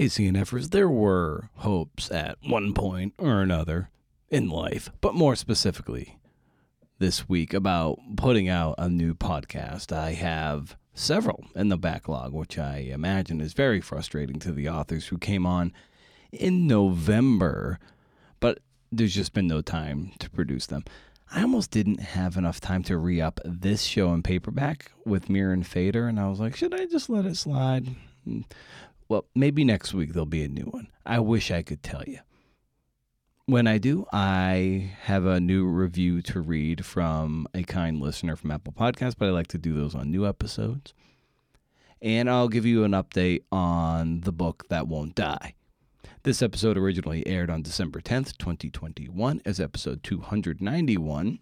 Hey, CNFers, there were hopes at one point or another in life, but more specifically this week about putting out a new podcast. I have several in the backlog, which I imagine is very frustrating to the authors who came on in November, but there's just been no time to produce them. I almost didn't have enough time to re up this show in paperback with Mirin Fader, and I was like, should I just let it slide? Well, maybe next week there'll be a new one. I wish I could tell you. When I do, I have a new review to read from a kind listener from Apple Podcasts, but I like to do those on new episodes. And I'll give you an update on the book that won't die. This episode originally aired on December 10th, 2021, as episode 291.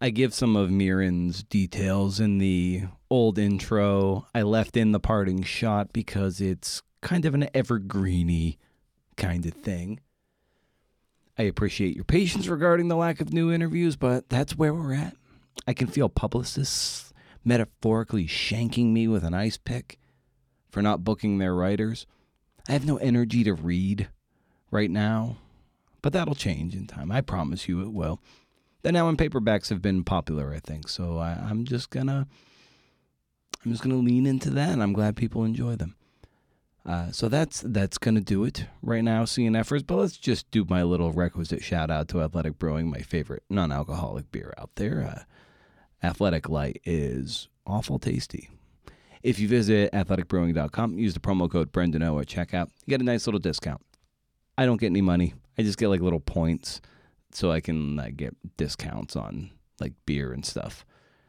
I give some of Mirin's details in the old intro. I left in the parting shot because it's kind of an evergreeny kind of thing. I appreciate your patience regarding the lack of new interviews, but that's where we're at. I can feel publicists metaphorically shanking me with an ice pick for not booking their writers. I have no energy to read right now, but that'll change in time. I promise you it will. The now and paperbacks have been popular, I think. So I, I'm just gonna I'm just gonna lean into that, and I'm glad people enjoy them. Uh, so that's that's gonna do it right now, CNFers. But let's just do my little requisite shout out to Athletic Brewing, my favorite non-alcoholic beer out there. Uh, Athletic Light is awful tasty. If you visit athleticbrewing.com, use the promo code BrendanO at checkout, you get a nice little discount. I don't get any money. I just get like little points so I can like, get discounts on like beer and stuff.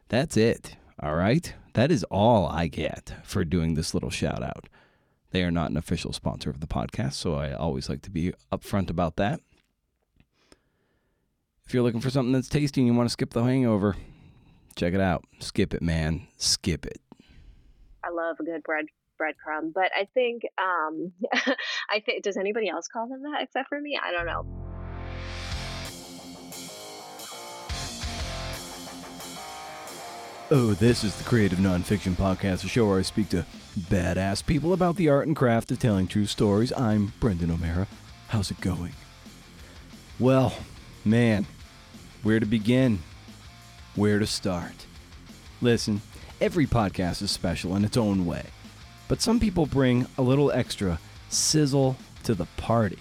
That's it. All right. That is all I get for doing this little shout out. They are not an official sponsor of the podcast, so I always like to be upfront about that. If you're looking for something that's tasty and you want to skip the hangover, check it out. Skip it, man. Skip it. I love a good bread breadcrumb, but I think um, I think does anybody else call them that except for me? I don't know. Oh, this is the Creative Nonfiction Podcast, a show where I speak to badass people about the art and craft of telling true stories. I'm Brendan O'Meara. How's it going? Well, man, where to begin? Where to start? Listen, every podcast is special in its own way, but some people bring a little extra sizzle to the party.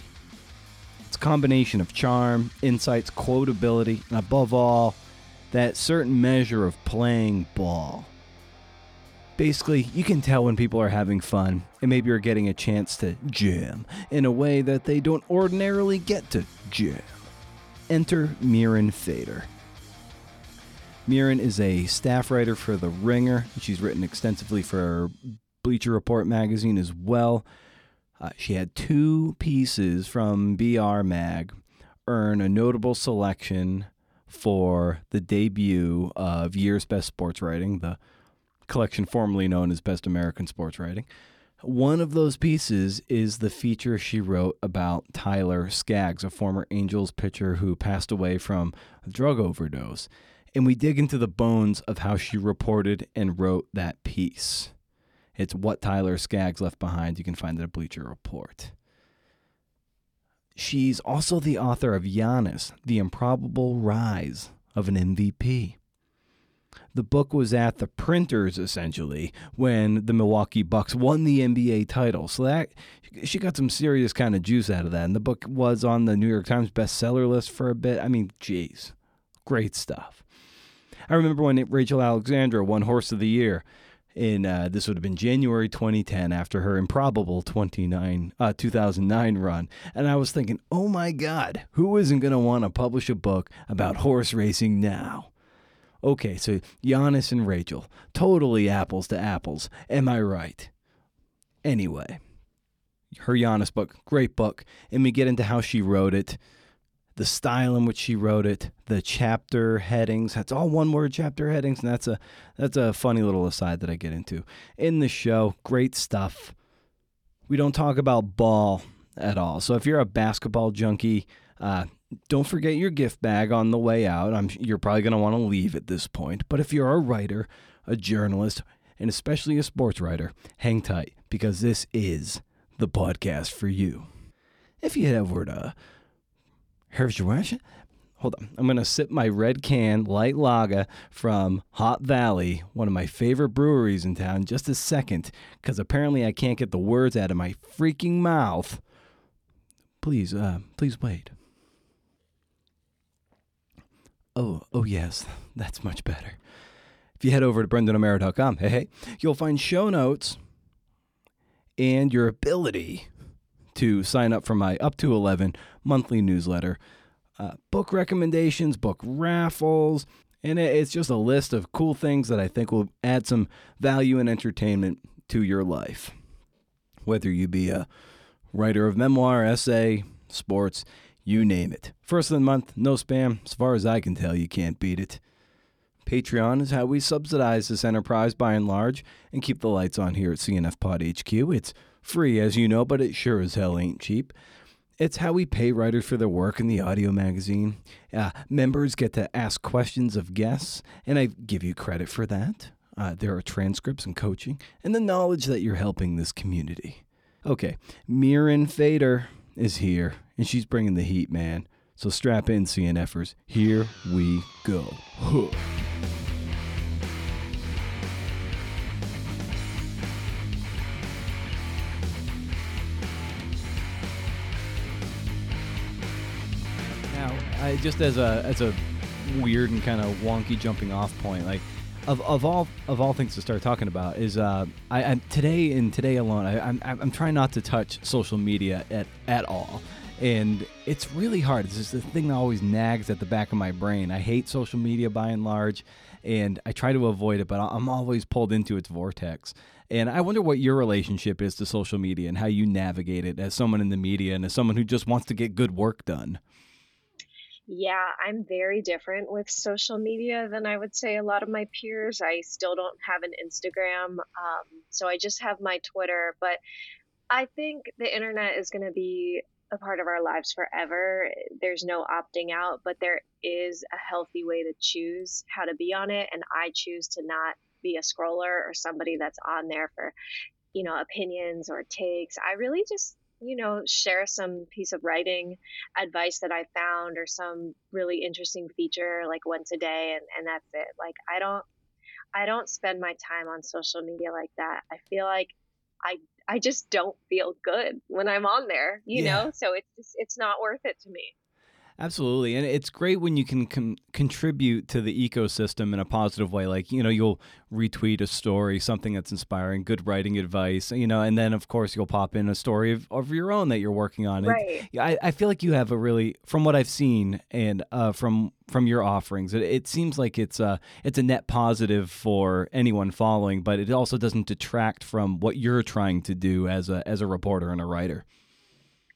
It's a combination of charm, insights, quotability, and above all, that certain measure of playing ball. Basically, you can tell when people are having fun and maybe you're getting a chance to jam in a way that they don't ordinarily get to jam. Enter Mirin Fader. Mirin is a staff writer for The Ringer. She's written extensively for Bleacher Report magazine as well. Uh, she had two pieces from BR Mag earn a notable selection for the debut of Year's Best Sports Writing, the collection formerly known as Best American Sports Writing. One of those pieces is the feature she wrote about Tyler Skaggs, a former Angels pitcher who passed away from a drug overdose. And we dig into the bones of how she reported and wrote that piece. It's what Tyler Skaggs left behind. You can find it at Bleacher Report. She's also the author of Giannis, The Improbable Rise of an MVP. The book was at the printers essentially when the Milwaukee Bucks won the NBA title. So that she got some serious kind of juice out of that. And the book was on the New York Times bestseller list for a bit. I mean, geez, great stuff. I remember when Rachel Alexandra won Horse of the Year in uh, this would have been January 2010 after her improbable 29 uh, 2009 run, and I was thinking, oh my God, who isn't going to want to publish a book about horse racing now? Okay, so Giannis and Rachel, totally apples to apples. Am I right? Anyway, her Giannis book, great book, and we get into how she wrote it the style in which she wrote it, the chapter headings. That's all one word chapter headings, and that's a that's a funny little aside that I get into in the show. Great stuff. We don't talk about ball at all. So if you're a basketball junkie, uh, don't forget your gift bag on the way out. I'm you're probably going to want to leave at this point. But if you're a writer, a journalist, and especially a sports writer, hang tight because this is the podcast for you. If you head over to Here's your question. Hold on. I'm going to sip my red can light lager from Hop Valley, one of my favorite breweries in town, just a second, because apparently I can't get the words out of my freaking mouth. Please, uh, please wait. Oh, oh yes, that's much better. If you head over to brendanomeara.com, hey, hey, you'll find show notes and your ability to sign up for my up to 11 monthly newsletter, uh, book recommendations, book raffles, and it's just a list of cool things that I think will add some value and entertainment to your life. Whether you be a writer of memoir, essay, sports, you name it. First of the month, no spam. As far as I can tell, you can't beat it. Patreon is how we subsidize this enterprise by and large and keep the lights on here at CNF Pod HQ. It's free, as you know, but it sure as hell ain't cheap. It's how we pay writers for their work in the audio magazine. Uh, members get to ask questions of guests, and I give you credit for that. Uh, there are transcripts and coaching, and the knowledge that you're helping this community. Okay, Mirin Fader is here, and she's bringing the heat, man. So strap in, CNFers. Here we go. Huh. Just as a as a weird and kind of wonky jumping off point, like of, of all of all things to start talking about is uh, I, I'm today and today alone. I, I'm I'm trying not to touch social media at at all, and it's really hard. It's just the thing that always nags at the back of my brain. I hate social media by and large, and I try to avoid it, but I'm always pulled into its vortex. And I wonder what your relationship is to social media and how you navigate it as someone in the media and as someone who just wants to get good work done. Yeah, I'm very different with social media than I would say a lot of my peers. I still don't have an Instagram, um, so I just have my Twitter. But I think the internet is going to be a part of our lives forever. There's no opting out, but there is a healthy way to choose how to be on it. And I choose to not be a scroller or somebody that's on there for, you know, opinions or takes. I really just you know, share some piece of writing advice that I found or some really interesting feature like once a day and, and that's it. Like I don't I don't spend my time on social media like that. I feel like I I just don't feel good when I'm on there, you yeah. know? So it's just it's not worth it to me. Absolutely. And it's great when you can con- contribute to the ecosystem in a positive way. Like, you know, you'll retweet a story, something that's inspiring, good writing advice, you know, and then, of course, you'll pop in a story of, of your own that you're working on. Right. And I, I feel like you have a really, from what I've seen and uh, from from your offerings, it, it seems like it's a, it's a net positive for anyone following, but it also doesn't detract from what you're trying to do as a, as a reporter and a writer.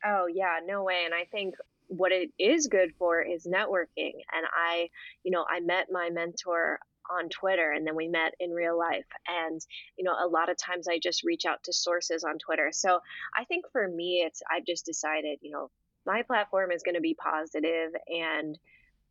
Oh yeah, no way. And I think what it is good for is networking. And I, you know, I met my mentor on Twitter and then we met in real life. And, you know, a lot of times I just reach out to sources on Twitter. So I think for me, it's, I've just decided, you know, my platform is going to be positive and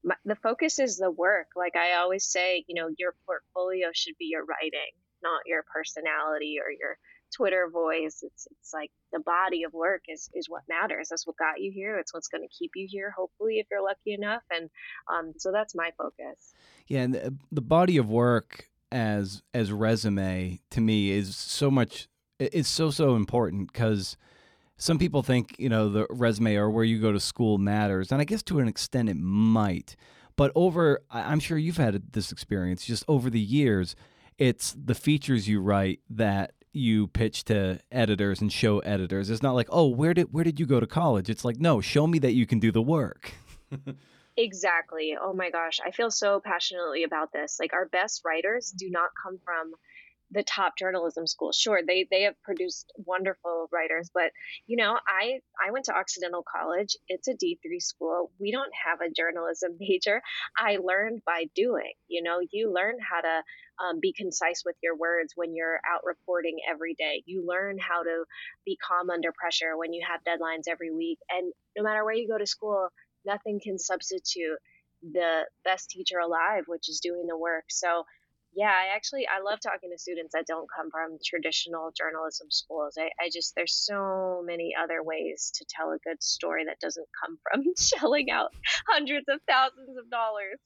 my, the focus is the work. Like I always say, you know, your portfolio should be your writing, not your personality or your Twitter voice. It's it's like the body of work is is what matters. That's what got you here. It's what's going to keep you here. Hopefully, if you're lucky enough. And um, so that's my focus. Yeah, and the, the body of work as as resume to me is so much. It's so so important because some people think you know the resume or where you go to school matters, and I guess to an extent it might. But over, I'm sure you've had this experience. Just over the years, it's the features you write that you pitch to editors and show editors. It's not like, oh, where did where did you go to college? It's like, no, show me that you can do the work. exactly. Oh my gosh, I feel so passionately about this. Like our best writers do not come from the top journalism schools. Sure, they they have produced wonderful writers, but you know, I I went to Occidental College. It's a D3 school. We don't have a journalism major. I learned by doing. You know, you learn how to um, be concise with your words when you're out reporting every day. You learn how to be calm under pressure when you have deadlines every week. And no matter where you go to school, nothing can substitute the best teacher alive, which is doing the work. So yeah, I actually I love talking to students that don't come from traditional journalism schools. I, I just there's so many other ways to tell a good story that doesn't come from shelling out hundreds of thousands of dollars.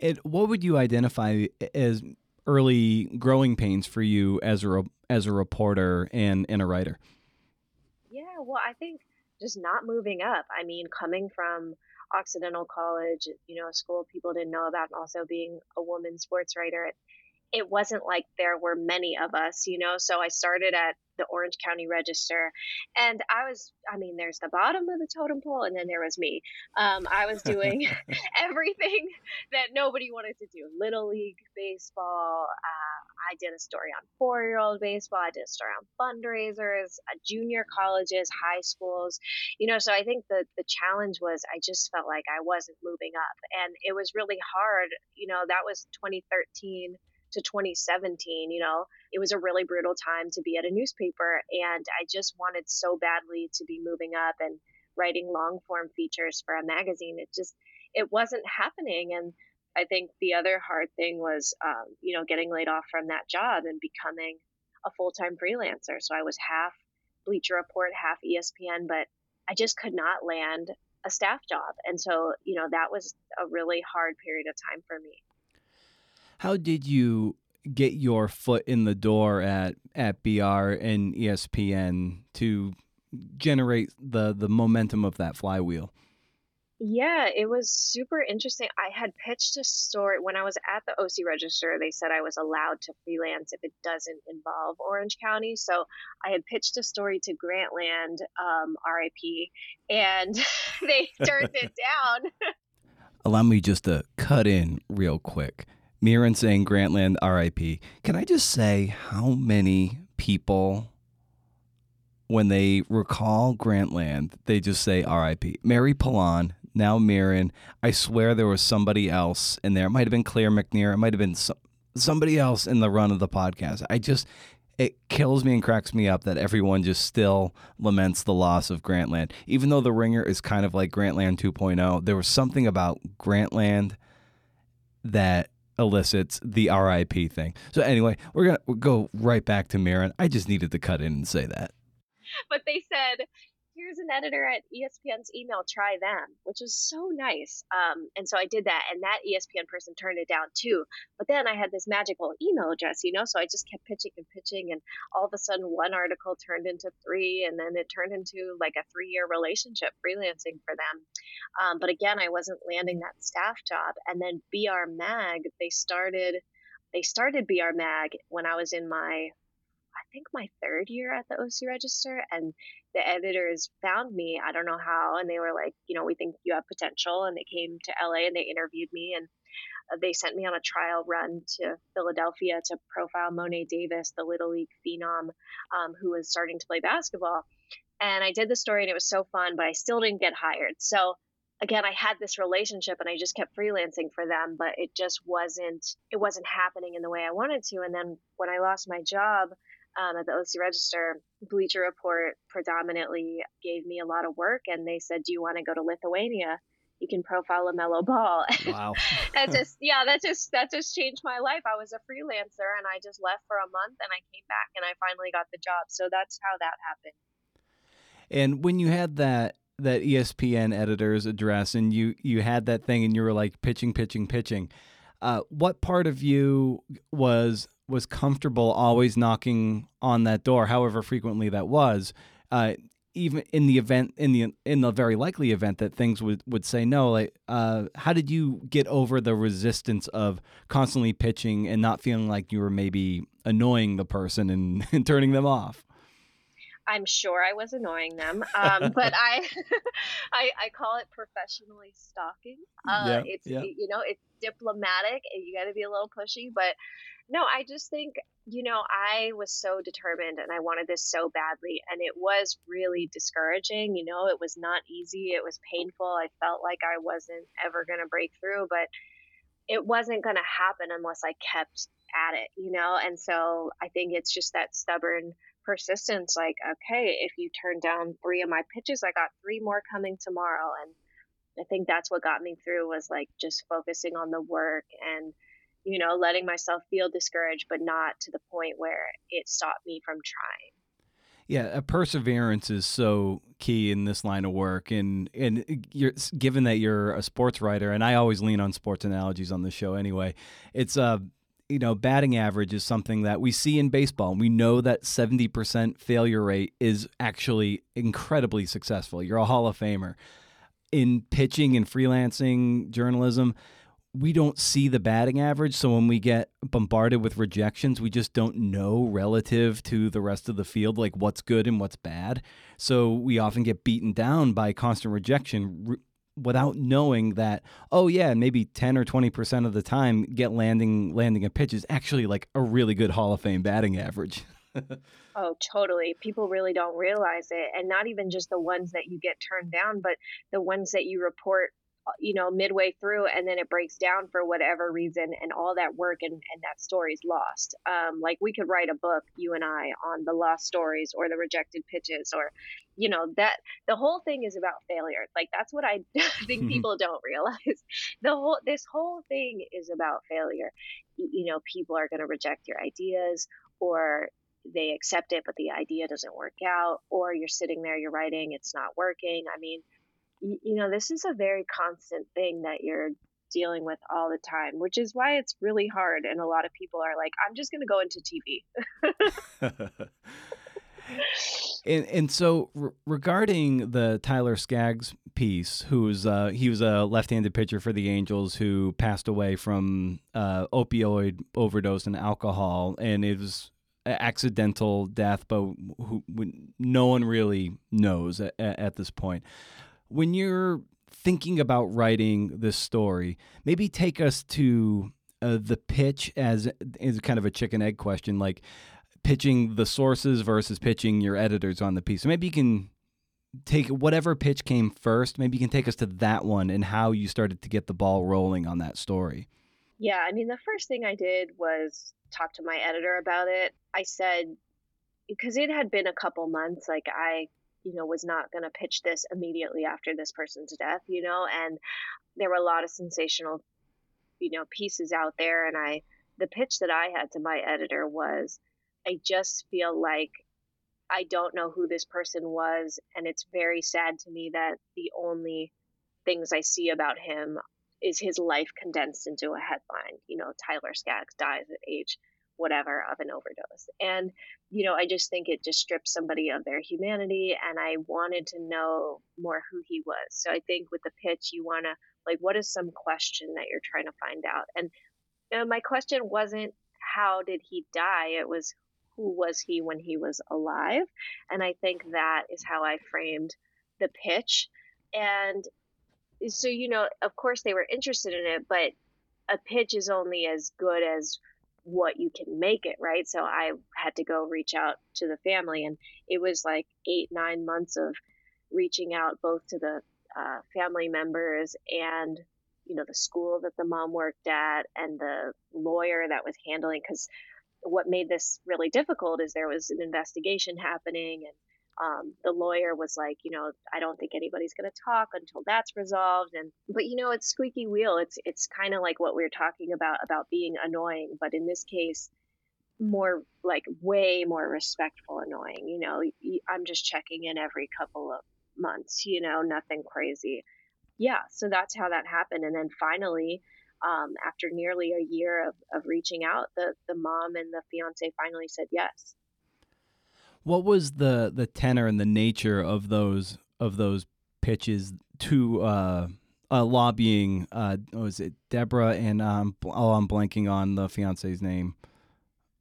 And what would you identify as early growing pains for you as a as a reporter and, and a writer? Yeah, well, I think just not moving up. I mean, coming from Occidental College, you know, a school people didn't know about, and also being a woman sports writer, it, wasn't like there were many of us, you know. So I started at the Orange County Register, and I was, I mean, there's the bottom of the totem pole, and then there was me. Um, I was doing everything that nobody wanted to do: little league baseball. Uh, I did a story on four-year-old baseball. I did a story on fundraisers, uh, junior colleges, high schools. You know, so I think the the challenge was I just felt like I wasn't moving up, and it was really hard. You know, that was 2013 to 2017, you know, it was a really brutal time to be at a newspaper. And I just wanted so badly to be moving up and writing long form features for a magazine. It just, it wasn't happening. And I think the other hard thing was, um, you know, getting laid off from that job and becoming a full time freelancer. So I was half Bleacher Report, half ESPN, but I just could not land a staff job. And so, you know, that was a really hard period of time for me. How did you get your foot in the door at at BR and ESPN to generate the the momentum of that flywheel? Yeah, it was super interesting. I had pitched a story when I was at the OC Register. They said I was allowed to freelance if it doesn't involve Orange County. So I had pitched a story to Grantland, um, RIP, and they turned it down. Allow me just to cut in real quick. Mirin saying Grantland RIP. Can I just say how many people, when they recall Grantland, they just say RIP? Mary Pilon, now Mirin. I swear there was somebody else in there. It might have been Claire McNear. It might have been somebody else in the run of the podcast. I just, it kills me and cracks me up that everyone just still laments the loss of Grantland. Even though The Ringer is kind of like Grantland 2.0, there was something about Grantland that elicits the RIP thing. So anyway, we're gonna we'll go right back to Mirin. I just needed to cut in and say that. But they said here's an editor at ESPN's email, try them, which was so nice. Um, and so I did that, and that ESPN person turned it down too. But then I had this magical email address, you know, so I just kept pitching and pitching, and all of a sudden one article turned into three, and then it turned into like a three year relationship freelancing for them. Um, but again, I wasn't landing that staff job. And then BR Mag, they started. They started BR Mag when I was in my I think my third year at the OC Register, and the editors found me. I don't know how, and they were like, you know, we think you have potential, and they came to LA and they interviewed me, and uh, they sent me on a trial run to Philadelphia to profile Mo'ne Davis, the Little League phenom, um, who was starting to play basketball. And I did the story, and it was so fun, but I still didn't get hired. So again i had this relationship and i just kept freelancing for them but it just wasn't it wasn't happening in the way i wanted to and then when i lost my job um, at the OC Register, Bleacher Report predominantly gave me a lot of work, and they said, "Do you want to go to Lithuania? You can profile LaMelo Ball." Wow. that just yeah, that just that just changed my life. I was a freelancer, and I just left for a month, and I came back, and I finally got the job. So that's how that happened. And when you had that that ESPN editor's address, and you you had that thing, and you were like pitching, pitching, pitching. Uh, what part of you was was comfortable always knocking on that door, however frequently that was, uh, even in the event in the in the very likely event that things would would say no. Like, uh, how did you get over the resistance of constantly pitching and not feeling like you were maybe annoying the person and, and turning them off? I'm sure I was annoying them, um, but I, I, I call it professionally stalking. Uh, yeah, it's yeah. you know it's diplomatic. And you got to be a little pushy, but no, I just think, you know, I was so determined and I wanted this so badly. And it was really discouraging. You know, it was not easy. It was painful. I felt like I wasn't ever going to break through, but it wasn't going to happen unless I kept at it, you know? And so I think it's just that stubborn persistence like, okay, if you turn down three of my pitches, I got three more coming tomorrow. And I think that's what got me through was like just focusing on the work and you know, letting myself feel discouraged, but not to the point where it stopped me from trying. Yeah, perseverance is so key in this line of work, and and you're given that you're a sports writer, and I always lean on sports analogies on the show anyway. It's uh you know, batting average is something that we see in baseball. We know that 70% failure rate is actually incredibly successful. You're a Hall of Famer. In pitching and freelancing journalism, we don't see the batting average. So when we get bombarded with rejections, we just don't know relative to the rest of the field, like what's good and what's bad. So we often get beaten down by constant rejection without knowing that oh yeah maybe 10 or 20% of the time get landing landing a pitch is actually like a really good hall of fame batting average oh totally people really don't realize it and not even just the ones that you get turned down but the ones that you report you know midway through and then it breaks down for whatever reason and all that work and, and that story's lost. Um, like we could write a book you and i on the lost stories or the rejected pitches or you know that the whole thing is about failure. Like that's what i think people don't realize. The whole this whole thing is about failure. You know people are going to reject your ideas or they accept it but the idea doesn't work out or you're sitting there you're writing it's not working. I mean you know, this is a very constant thing that you're dealing with all the time, which is why it's really hard. And a lot of people are like, I'm just going to go into TV. and and so re- regarding the Tyler Skaggs piece, who's uh, he was a left-handed pitcher for the Angels who passed away from uh, opioid overdose and alcohol, and it was accidental death, but who, who no one really knows at, at this point when you're thinking about writing this story, maybe take us to uh, the pitch as is kind of a chicken egg question, like pitching the sources versus pitching your editors on the piece. So maybe you can take whatever pitch came first. Maybe you can take us to that one and how you started to get the ball rolling on that story. Yeah, I mean, the first thing I did was talk to my editor about it. I said, because it had been a couple months, like I you know, was not going to pitch this immediately after this person's death, you know, and there were a lot of sensational, you know, pieces out there. And I, the pitch that I had to my editor was, I just feel like I don't know who this person was. And it's very sad to me that the only things I see about him is his life condensed into a headline. You know, Tyler Skaggs dies at age whatever of an overdose. And, you know, I just think it just strips somebody of their humanity. And I wanted to know more who he was. So I think with the pitch, you want to, like, what is some question that you're trying to find out? And you know, my question wasn't, how did he die? It was, who was he when he was alive? And I think that is how I framed the pitch. And so, you know, of course they were interested in it, but a pitch is only as good as what you can make it, right? So I had to go reach out to the family, and it was like eight, nine months of reaching out both to the uh, family members and you know the school that the mom worked at and the lawyer that was handling because what made this really difficult is there was an investigation happening and um, the lawyer was like, you know, I don't think anybody's going to talk until that's resolved. And but you know, it's squeaky wheel. It's it's kind of like what we are talking about about being annoying, but in this case, more like way more respectful annoying. You know, I'm just checking in every couple of months. You know, nothing crazy. Yeah, so that's how that happened. And then finally, um, after nearly a year of, of reaching out, the the mom and the fiance finally said yes. What was the the tenor and the nature of those of those pitches to uh, uh, lobbying? Uh, was it Deborah and um, oh, I'm blanking on the fiance's name.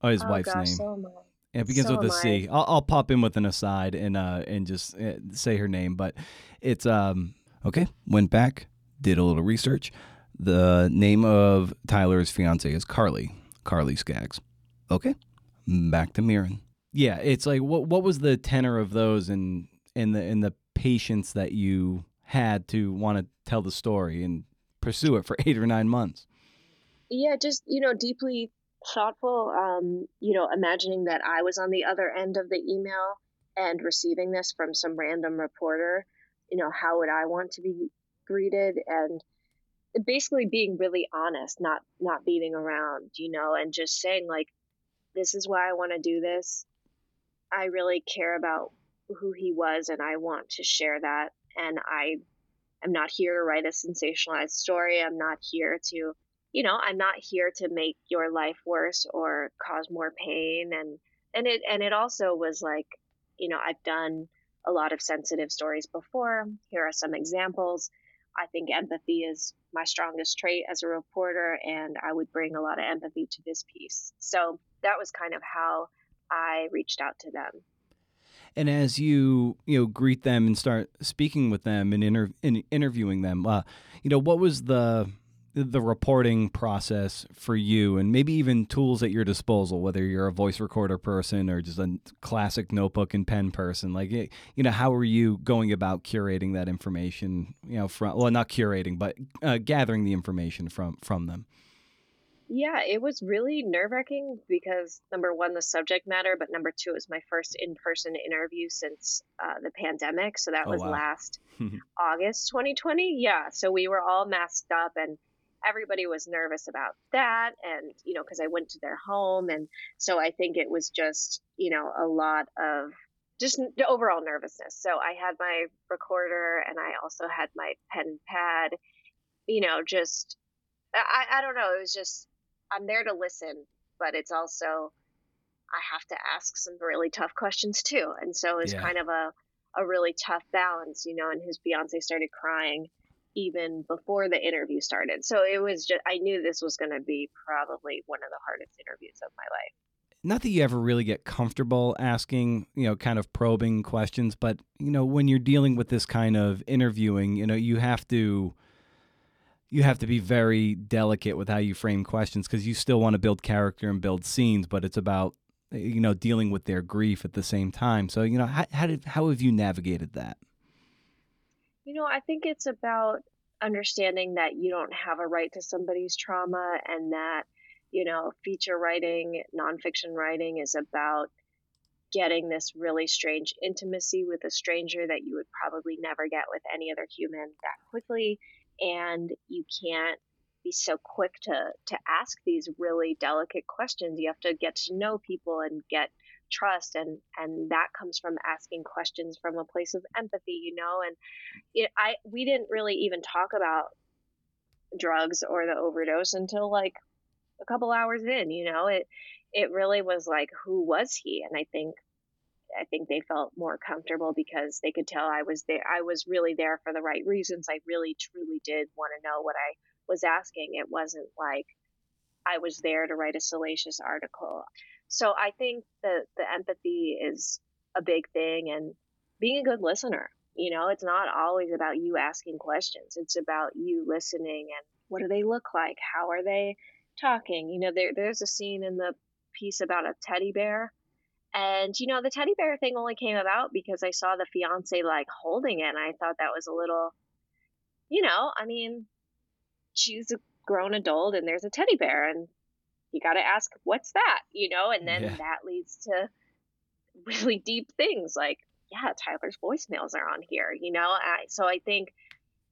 Oh, his oh, wife's gosh, name. So it begins so with a C. I'll, I'll pop in with an aside and uh and just uh, say her name, but it's um okay. Went back, did a little research. The name of Tyler's fiance is Carly. Carly Skaggs. Okay, back to Mirin yeah, it's like what what was the tenor of those and and the and the patience that you had to want to tell the story and pursue it for eight or nine months? Yeah, just you know, deeply thoughtful. Um, you know, imagining that I was on the other end of the email and receiving this from some random reporter. You know, how would I want to be greeted? And basically being really honest, not not beating around, you know, and just saying like this is why I want to do this. I really care about who he was and I want to share that and I am not here to write a sensationalized story. I'm not here to you know, I'm not here to make your life worse or cause more pain and and it and it also was like, you know, I've done a lot of sensitive stories before. Here are some examples. I think empathy is my strongest trait as a reporter, and I would bring a lot of empathy to this piece. So that was kind of how I reached out to them. And as you you know greet them and start speaking with them and, inter- and interviewing them, uh, you know what was the the reporting process for you and maybe even tools at your disposal whether you're a voice recorder person or just a classic notebook and pen person like you know how are you going about curating that information you know from well not curating but uh, gathering the information from from them yeah it was really nerve-wracking because number one the subject matter but number two it was my first in-person interview since uh, the pandemic so that oh, was wow. last august 2020 yeah so we were all masked up and everybody was nervous about that and you know because i went to their home and so i think it was just you know a lot of just the overall nervousness so i had my recorder and i also had my pen pad you know just i i don't know it was just i'm there to listen but it's also i have to ask some really tough questions too and so it's yeah. kind of a a really tough balance you know and his fiance started crying even before the interview started. So it was just, I knew this was going to be probably one of the hardest interviews of my life. Not that you ever really get comfortable asking, you know, kind of probing questions, but, you know, when you're dealing with this kind of interviewing, you know, you have to you have to be very delicate with how you frame questions because you still want to build character and build scenes, but it's about you know dealing with their grief at the same time. So you know how how did how have you navigated that? You know, I think it's about understanding that you don't have a right to somebody's trauma and that, you know, feature writing, nonfiction writing is about getting this really strange intimacy with a stranger that you would probably never get with any other human that quickly. And you can't be so quick to to ask these really delicate questions. You have to get to know people and get trust and and that comes from asking questions from a place of empathy you know? And it, i we didn't really even talk about drugs or the overdose until like a couple hours in you know? It it really was like who was he? And i think i think they felt more comfortable because they could tell i was there i was really there for the right reasons i really truly did want to know what i was asking it wasn't like i was there to write a salacious article so I think that the empathy is a big thing and being a good listener. You know, it's not always about you asking questions. It's about you listening and what do they look like? How are they talking? You know, there, there's a scene in the piece about a teddy bear. And, you know, the teddy bear thing only came about because I saw the fiance like holding it. And I thought that was a little, you know, I mean, she's a grown adult and there's a teddy bear. And you got to ask, what's that? You know, and then yeah. that leads to really deep things like, yeah, Tyler's voicemails are on here, you know? I, so I think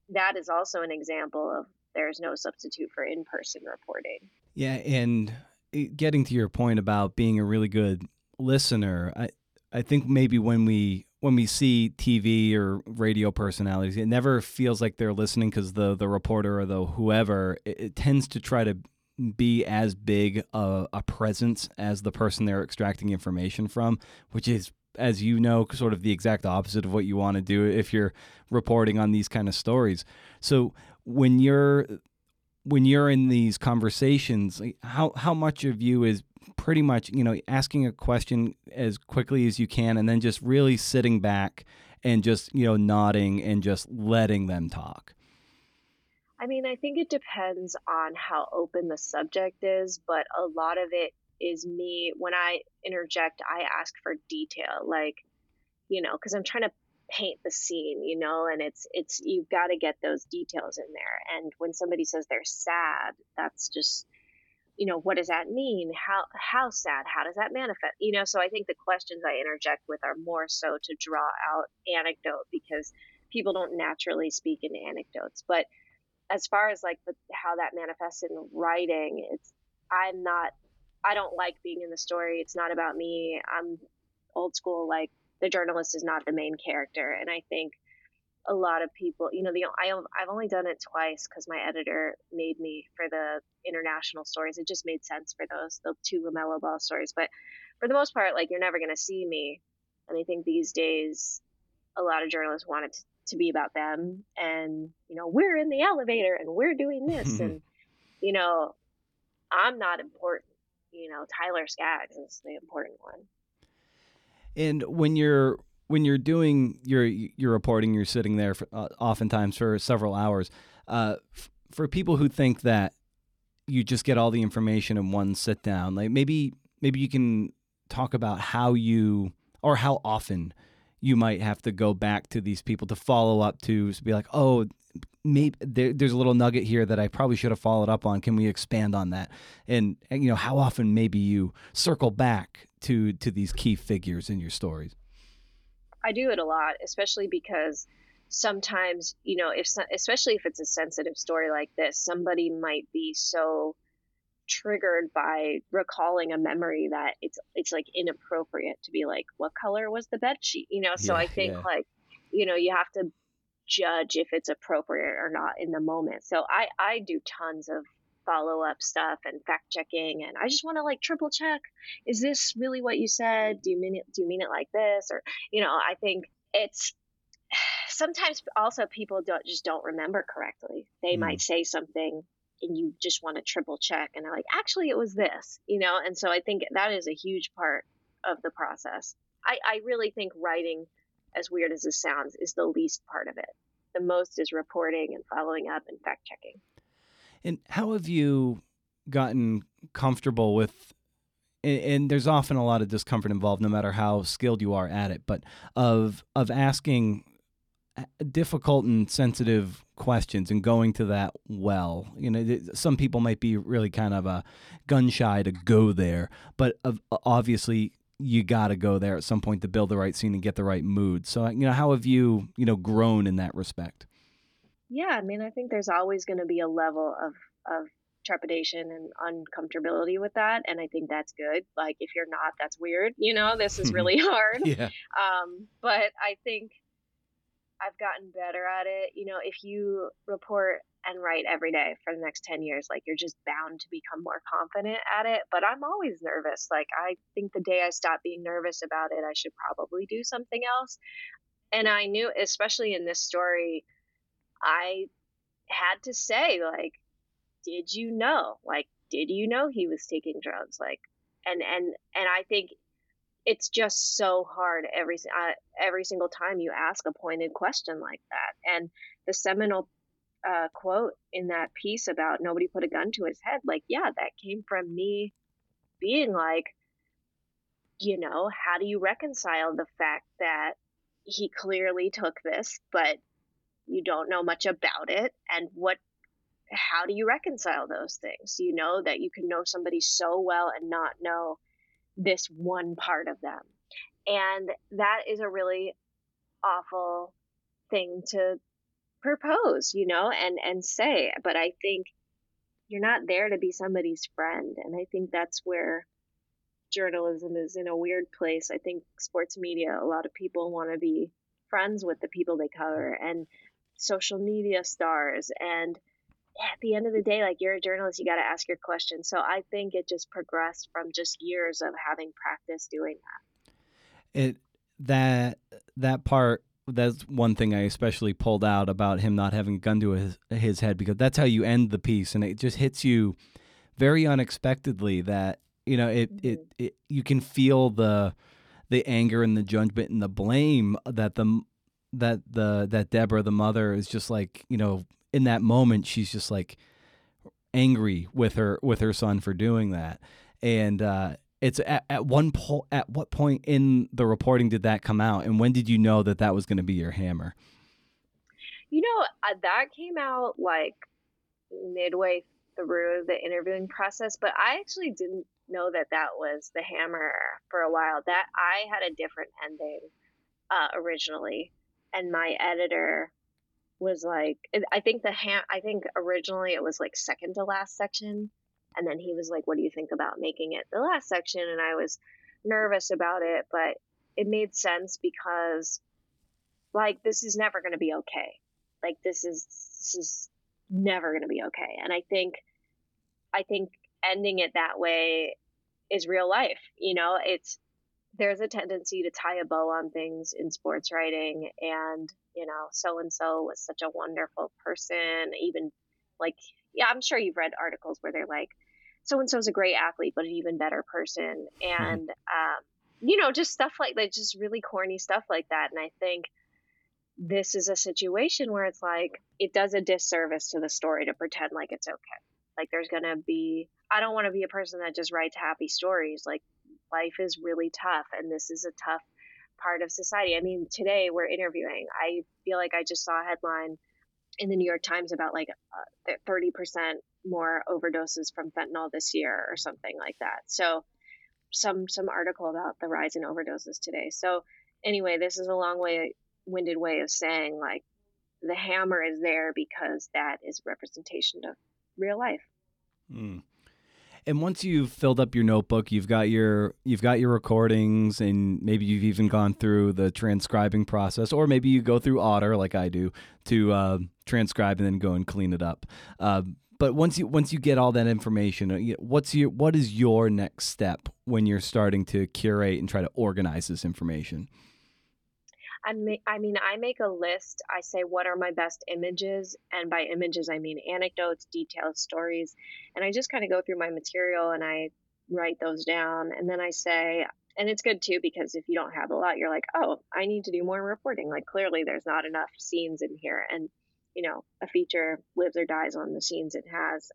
that is also an example of there's no substitute for in person reporting. Yeah. And eh, getting to your point about being a really good listener, I, I think maybe when we when we see TV or radio personalities, it never feels like they're listening because the the reporter or the whoever it, it, tends to try to be as big a, a presence as the person they're extracting information from, which is as you know, sort of the exact opposite of what you want to do if you're reporting on these kind of stories. So when you're when you're in these conversations, how how much of you is pretty much you know asking a question as quickly as you can, and then just really sitting back and just you know nodding and just letting them talk. I mean, I think it depends on how open the subject is, but a lot of it is me when I interject, I ask for detail, like, you know, because I'm trying to paint the scene, you know, and it's it's you've got to get those details in there. And when somebody says they're sad, that's just you know what does that mean how how sad how does that manifest you know so i think the questions i interject with are more so to draw out anecdote because people don't naturally speak in anecdotes but as far as like the, how that manifests in writing, it's I'm not I don't like being in the story. It's not about me. I'm old school like the journalist is not the main character and I think a lot of people, you know, the I I've only done it twice cuz my editor made me for the international stories. It just made sense for those the two LaMelo Ball stories, but for the most part like you're never going to see me. And I think these days a lot of journalists want it to, to be about them and you know we're in the elevator and we're doing this and you know i'm not important you know tyler skaggs is the important one and when you're when you're doing your your reporting you're sitting there for, uh, oftentimes for several hours uh, f- for people who think that you just get all the information in one sit down like maybe maybe you can talk about how you or how often you might have to go back to these people to follow up to, be like, oh, maybe there, there's a little nugget here that I probably should have followed up on. Can we expand on that? And, and you know, how often maybe you circle back to to these key figures in your stories? I do it a lot, especially because sometimes you know if especially if it's a sensitive story like this somebody might be so triggered by recalling a memory that it's it's like inappropriate to be like what color was the bed sheet? You know so yeah, i think yeah. like you know you have to judge if it's appropriate or not in the moment. So i i do tons of follow up stuff and fact checking and i just want to like triple check is this really what you said? Do you mean it do you mean it like this? Or you know i think it's sometimes also people don't just don't remember correctly. They mm. might say something and you just want to triple check and they're like actually it was this you know? And so i think that is a huge part of the process. I, I really think writing as weird as this sounds is the least part of it. The most is reporting and following up and fact checking. And how have you gotten comfortable with and there's often a lot of discomfort involved no matter how skilled you are at it but of of asking difficult and sensitive questions and going to that well. You know, some people might be really kind of a gun shy to go there, but obviously you got to go there at some point to build the right scene and get the right mood. So, you know, how have you, you know, grown in that respect? Yeah, I mean, I think there's always going to be a level of of trepidation and uncomfortability with that and i think that's good like if you're not that's weird you know this is really hard yeah um but i think I've gotten better at it. You know, if you report and write every day for the next 10 years, like you're just bound to become more confident at it. But I'm always nervous. Like, I think the day I stop being nervous about it, I should probably do something else. And I knew, especially in this story, I had to say, like, did you know? Like, did you know he was taking drugs? Like, and, and, and I think it's just so hard every uh, every single time you ask a pointed question like that. And the seminal uh, quote in that piece about nobody put a gun to his head, like, yeah, that came from me being like, you know, how do you reconcile the fact that he clearly took this, but you don't know much about it, and what how do you reconcile those things? You know that you can know somebody so well and not know this one part of them. And that is a really awful thing to propose, you know, and and say, but I think you're not there to be somebody's friend, and I think that's where journalism is in a weird place. I think sports media, a lot of people want to be friends with the people they cover and social media stars and at the end of the day, like you're a journalist, you got to ask your questions. So I think it just progressed from just years of having practice doing that. It that that part that's one thing I especially pulled out about him not having a gun to his his head because that's how you end the piece, and it just hits you very unexpectedly that you know it mm-hmm. it, it you can feel the the anger and the judgment and the blame that the that the that Deborah the mother is just like you know in that moment she's just like angry with her with her son for doing that. And uh, it's at, at one point at what point in the reporting did that come out? And when did you know that that was going to be your hammer? You know uh, that came out like midway through the interviewing process but i actually didn't know that that was the hammer for a while. That i had a different ending uh, originally and my editor was like I think the hand I think originally it was like second to last section and then he was like what do you think about making it the last section? And I was nervous about it but it made sense because like this is never going to be okay. Like this is this is never going to be okay and I think I think ending it that way is real life you know? It's there's a tendency to tie a bow on things in sports writing and you know so and so was such a wonderful person even like yeah i'm sure you've read articles where they're like so and so's a great athlete but an even better person mm-hmm. and um, you know just stuff like that just really corny stuff like that and i think this is a situation where it's like it does a disservice to the story to pretend like it's okay like there's gonna be i don't want to be a person that just writes happy stories like life is really tough and this is a tough part of society. I mean, today we're interviewing. I feel like I just saw a headline in the New York Times about like uh, 30% more overdoses from fentanyl this year or something like that. So some some article about the rise in overdoses today. So anyway, this is a long way winded way of saying like the hammer is there because that is representation of real life. Mm. And once you've filled up your notebook, you've got your you've got your recordings, and maybe you've even gone through the transcribing process, or maybe you go through Otter like I do to uh, transcribe and then go and clean it up. Uh, but once you once you get all that information, uh, what's your what is your next step when you're starting to curate and try to organize this information? I, I mean, I make a list. I say, what are my best images? And by images, I mean anecdotes, details, stories. And I just kind of go through my material and I write those down. And then I say, and it's good too, because if you don't have a lot, you're like, oh, I need to do more reporting. Like, clearly, there's not enough scenes in here. And, you know, a feature lives or dies on the scenes it has.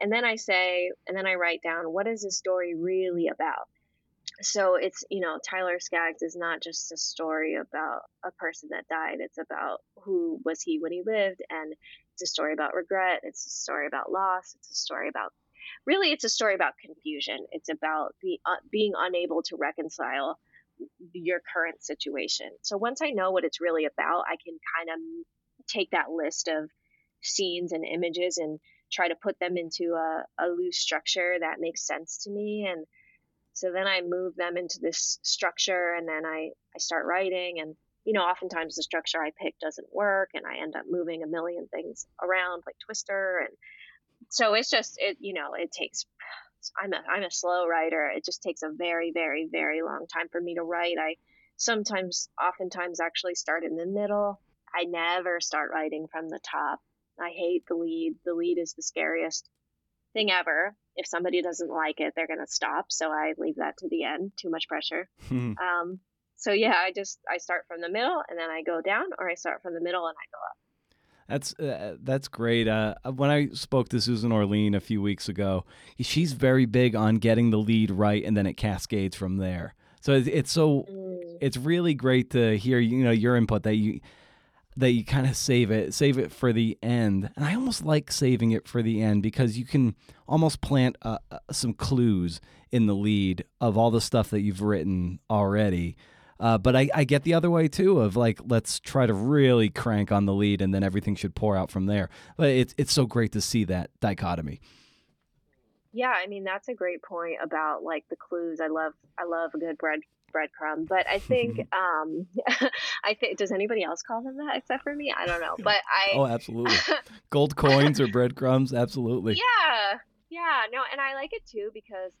And then I say, and then I write down, what is this story really about? So it's you know tyler skaggs is not just a story about a person that died it's about who was he when he lived and it's a story about regret it's a story about loss it's a story about really it's a story about confusion. It's about the uh, being unable to reconcile your current situation. So once i know what it's really about i can kind of take that list of scenes and images and try to put them into a, a loose structure that makes sense to me and so then I move them into this structure and then I, I start writing and you know, oftentimes the structure I pick doesn't work and I end up moving a million things around like Twister and so it's just it you know, it takes I'm a I'm a slow writer. It just takes a very, very, very long time for me to write. I sometimes oftentimes actually start in the middle. I never start writing from the top. I hate the lead. The lead is the scariest thing ever if somebody doesn't like it, they're going to stop. So I leave that to the end. Too much pressure. Hmm. um, so yeah, I just I start from the middle and then I go down, or I start from the middle and I go up. That's uh, that's great. Uh, when I spoke to Susan Orlean a few weeks ago, she's very big on getting the lead right, and then it cascades from there. So it's, it's so mm. it's really great to hear you know your input that you that you kind of save it, save it for the end. And I almost like saving it for the end because you can almost plant uh, uh, some clues in the lead of all the stuff that you've written already. Uh, but I, I get the other way too of like let's try to really crank on the lead and then everything should pour out from there. But it's it's so great to see that dichotomy. Yeah, I mean that's a great point about like the clues. I love I love a good bread breadcrumb. But I think um, I think does anybody else call them that except for me? I don't know. But I oh absolutely gold coins or breadcrumbs, absolutely. Yeah, yeah, no, and I like it too because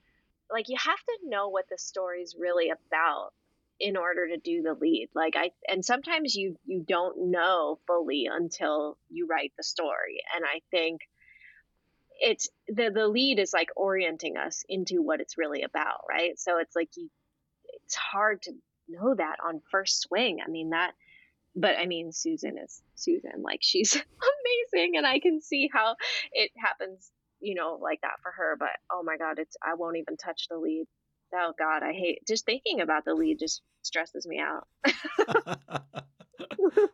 like you have to know what the story's really about in order to do the lead like i and sometimes you you don't know fully until you write the story and i think it's the the lead is like orienting us into what it's really about right so it's like you it's hard to know that on first swing. I mean that but I mean Susan is Susan like she's amazing and I can see how it happens, you know, like that for her, but oh my god, it's I won't even touch the lead. Oh god, I hate just thinking about the lead just stresses me out.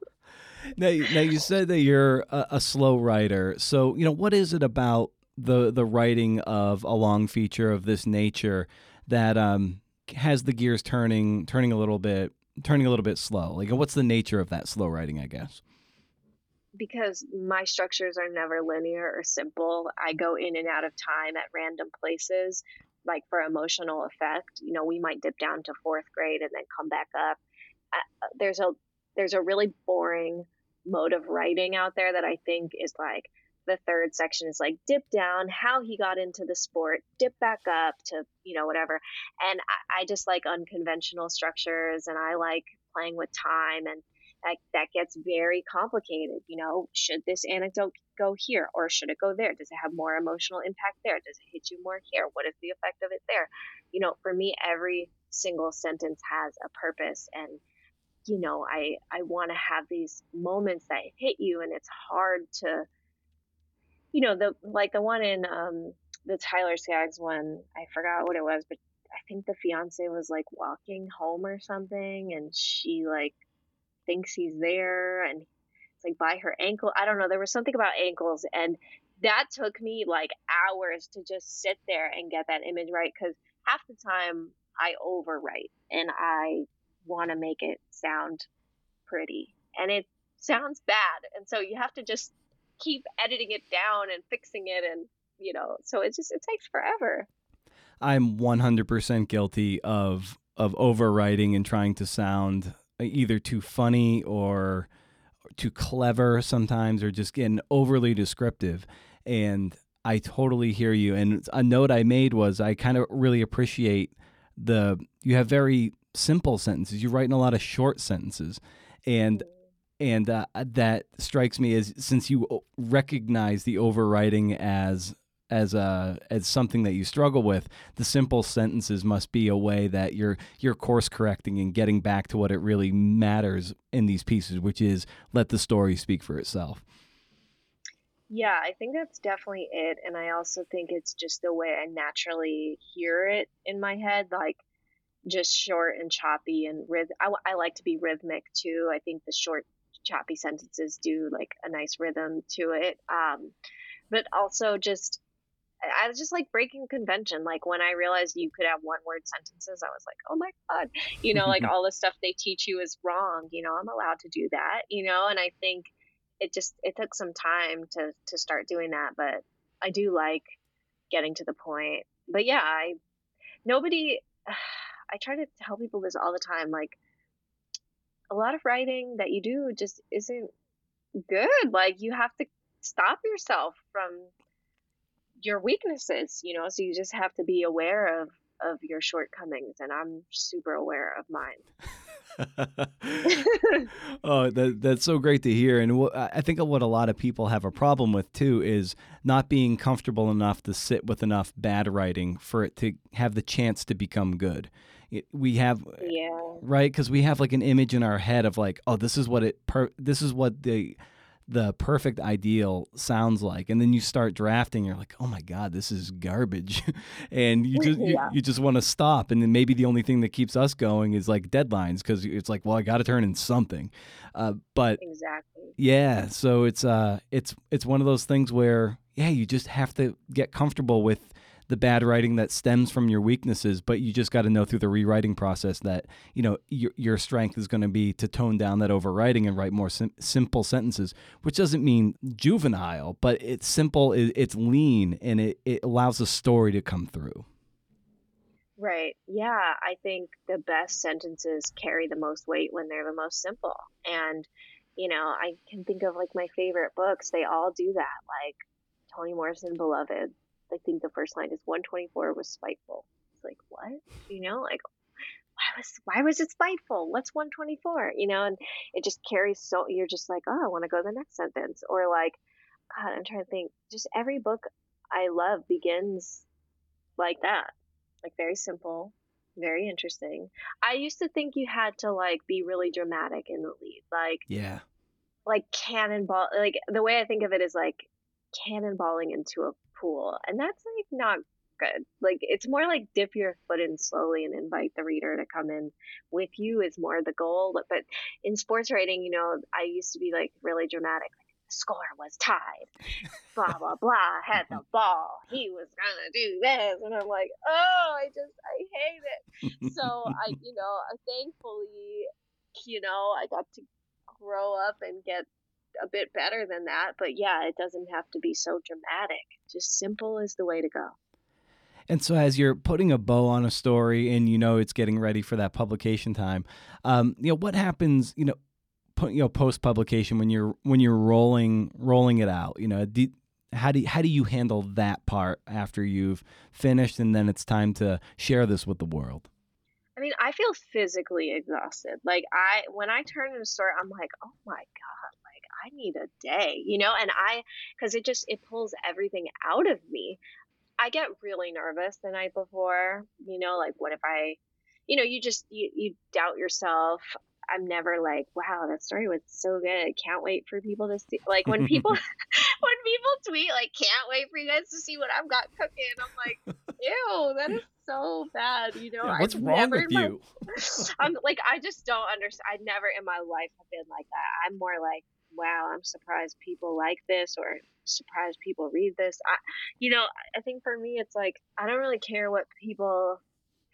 now, now you said that you're a, a slow writer. So, you know, what is it about the the writing of a long feature of this nature that um has the gears turning turning a little bit turning a little bit slow? Like what's the nature of that slow writing, I guess? because my structures are never linear or simple. I go in and out of time at random places, like for emotional effect. You know, we might dip down to fourth grade and then come back up. Uh, there's a there's a really boring mode of writing out there that I think is like the third section is like dip down how he got into the sport dip back up to you know whatever. And I, I just like unconventional structures and i like playing with time and that, that gets very complicated you know should this anecdote go here or should it go there? Does it have more emotional impact there? Does it hit you more here? What is the effect of it there? You know for me every single sentence has a purpose and you know i i want to have these moments that hit you and it's hard to you know, the like the one in um the Tyler Skaggs one, I forgot what it was, but I think the fiance was like walking home or something and she like thinks he's there and it's like by her ankle. I don't know. There was something about ankles and that took me like hours to just sit there and get that image right because half the time I overwrite and I want to make it sound pretty and it sounds bad. And so you have to just keep editing it down and fixing it and you know so it just it takes forever. I'm 100% guilty of of overwriting and trying to sound either too funny or too clever sometimes or just getting overly descriptive. And i totally hear you. And a note i made was i kind of really appreciate the you have very simple sentences. You write in a lot of short sentences. And and uh, that strikes me as since you recognize the overwriting as as a uh, as something that you struggle with the simple sentences must be a way that you're you're course correcting and getting back to what it really matters in these pieces which is let the story speak for itself yeah i think that's definitely it and i also think it's just the way i naturally hear it in my head like just short and choppy and rhythm. I, I like to be rhythmic too i think the short choppy sentences do like a nice rhythm to it. Um, but also just I was just like breaking convention. Like when I realized you could have one word sentences, I was like, oh my God, you know, like all the stuff they teach you is wrong. You know, I'm allowed to do that, you know, and I think it just, it took some time to, to start doing that. But I do like getting to the point. But yeah, I, nobody, I try to tell people this all the time. Like, a lot of writing that you do just isn't good. Like you have to stop yourself from your weaknesses, you know, so you just have to be aware of of your shortcomings and I'm super aware of mine. oh, that that's so great to hear. And I think what a lot of people have a problem with too is not being comfortable enough to sit with enough bad writing for it to have the chance to become good we have yeah. right? Because we have like an image in our head of like oh this is what it per this is what the the perfect ideal sounds like. And then you start drafting you're like oh my god this is garbage. And you just yeah. you, you, just want to stop. And then maybe the only thing that keeps us going is like deadlines because it's like well i got to turn in something. Uh, but exactly. yeah so it's uh it's it's one of those things where yeah you just have to get comfortable with the bad writing that stems from your weaknesses, but you just got to know through the rewriting process that you know your your strength is going to be to tone down that overwriting and write more sim- simple sentences, which doesn't mean juvenile, but it's simple, it's lean, and it, it allows the story to come through. Right. Yeah. I think the best sentences carry the most weight when they're the most simple. And, you know, I can think of like my favorite books. They all do that. Like Toni Morrison, Beloved, I think the first line is 124 was spiteful. It's like what? You know, like why was why was it spiteful? What's 124? You know, and it just carries so you're just like, oh, I want to go to the next sentence, or like, God, I'm trying to think. Just every book I love begins like that, like very simple, very interesting. I used to think you had to like be really dramatic in the lead, like yeah, like cannonball. Like the way I think of it is like cannonballing into a pool. And that's like not good. Like it's more like dip your foot in slowly and invite the reader to come in with you is more the goal. But in sports writing, you know, I used to be like really dramatic. Like the score was tied. blah blah blah. Had the ball. He was gonna do this, and I'm like, oh, I just I hate it. So I, you know, thankfully, you know, I got to grow up and get a bit better than that. But yeah, it doesn't have to be so dramatic. Just simple is the way to go. And so, as you're putting a bow on a story, and you know it's getting ready for that publication time, um, you know what happens, you know, put, you know, post publication when you're when you're rolling rolling it out. You know, do, how do you, how do you handle that part after you've finished, and then it's time to share this with the world? I mean, I feel physically exhausted. Like I, when I turn in a story, I'm like, oh my god, I need a day, you know. And I, because it just it pulls everything out of me. I get really nervous the night before, you know, like what if I, you know, you just you, you doubt yourself. I'm never like, wow, that story was so good. Can't wait for people to see. Like when people when people tweet like, can't wait for you guys to see what I've got cooking. I'm like, ew, that is so bad. You know, yeah, what's I've wrong with my, you? I'm like, I just don't understand. I never in my life have been like that. I'm more like, wow, I'm surprised people like this or surprised people read this. I, you know, I think for me, it's like, I don't really care what people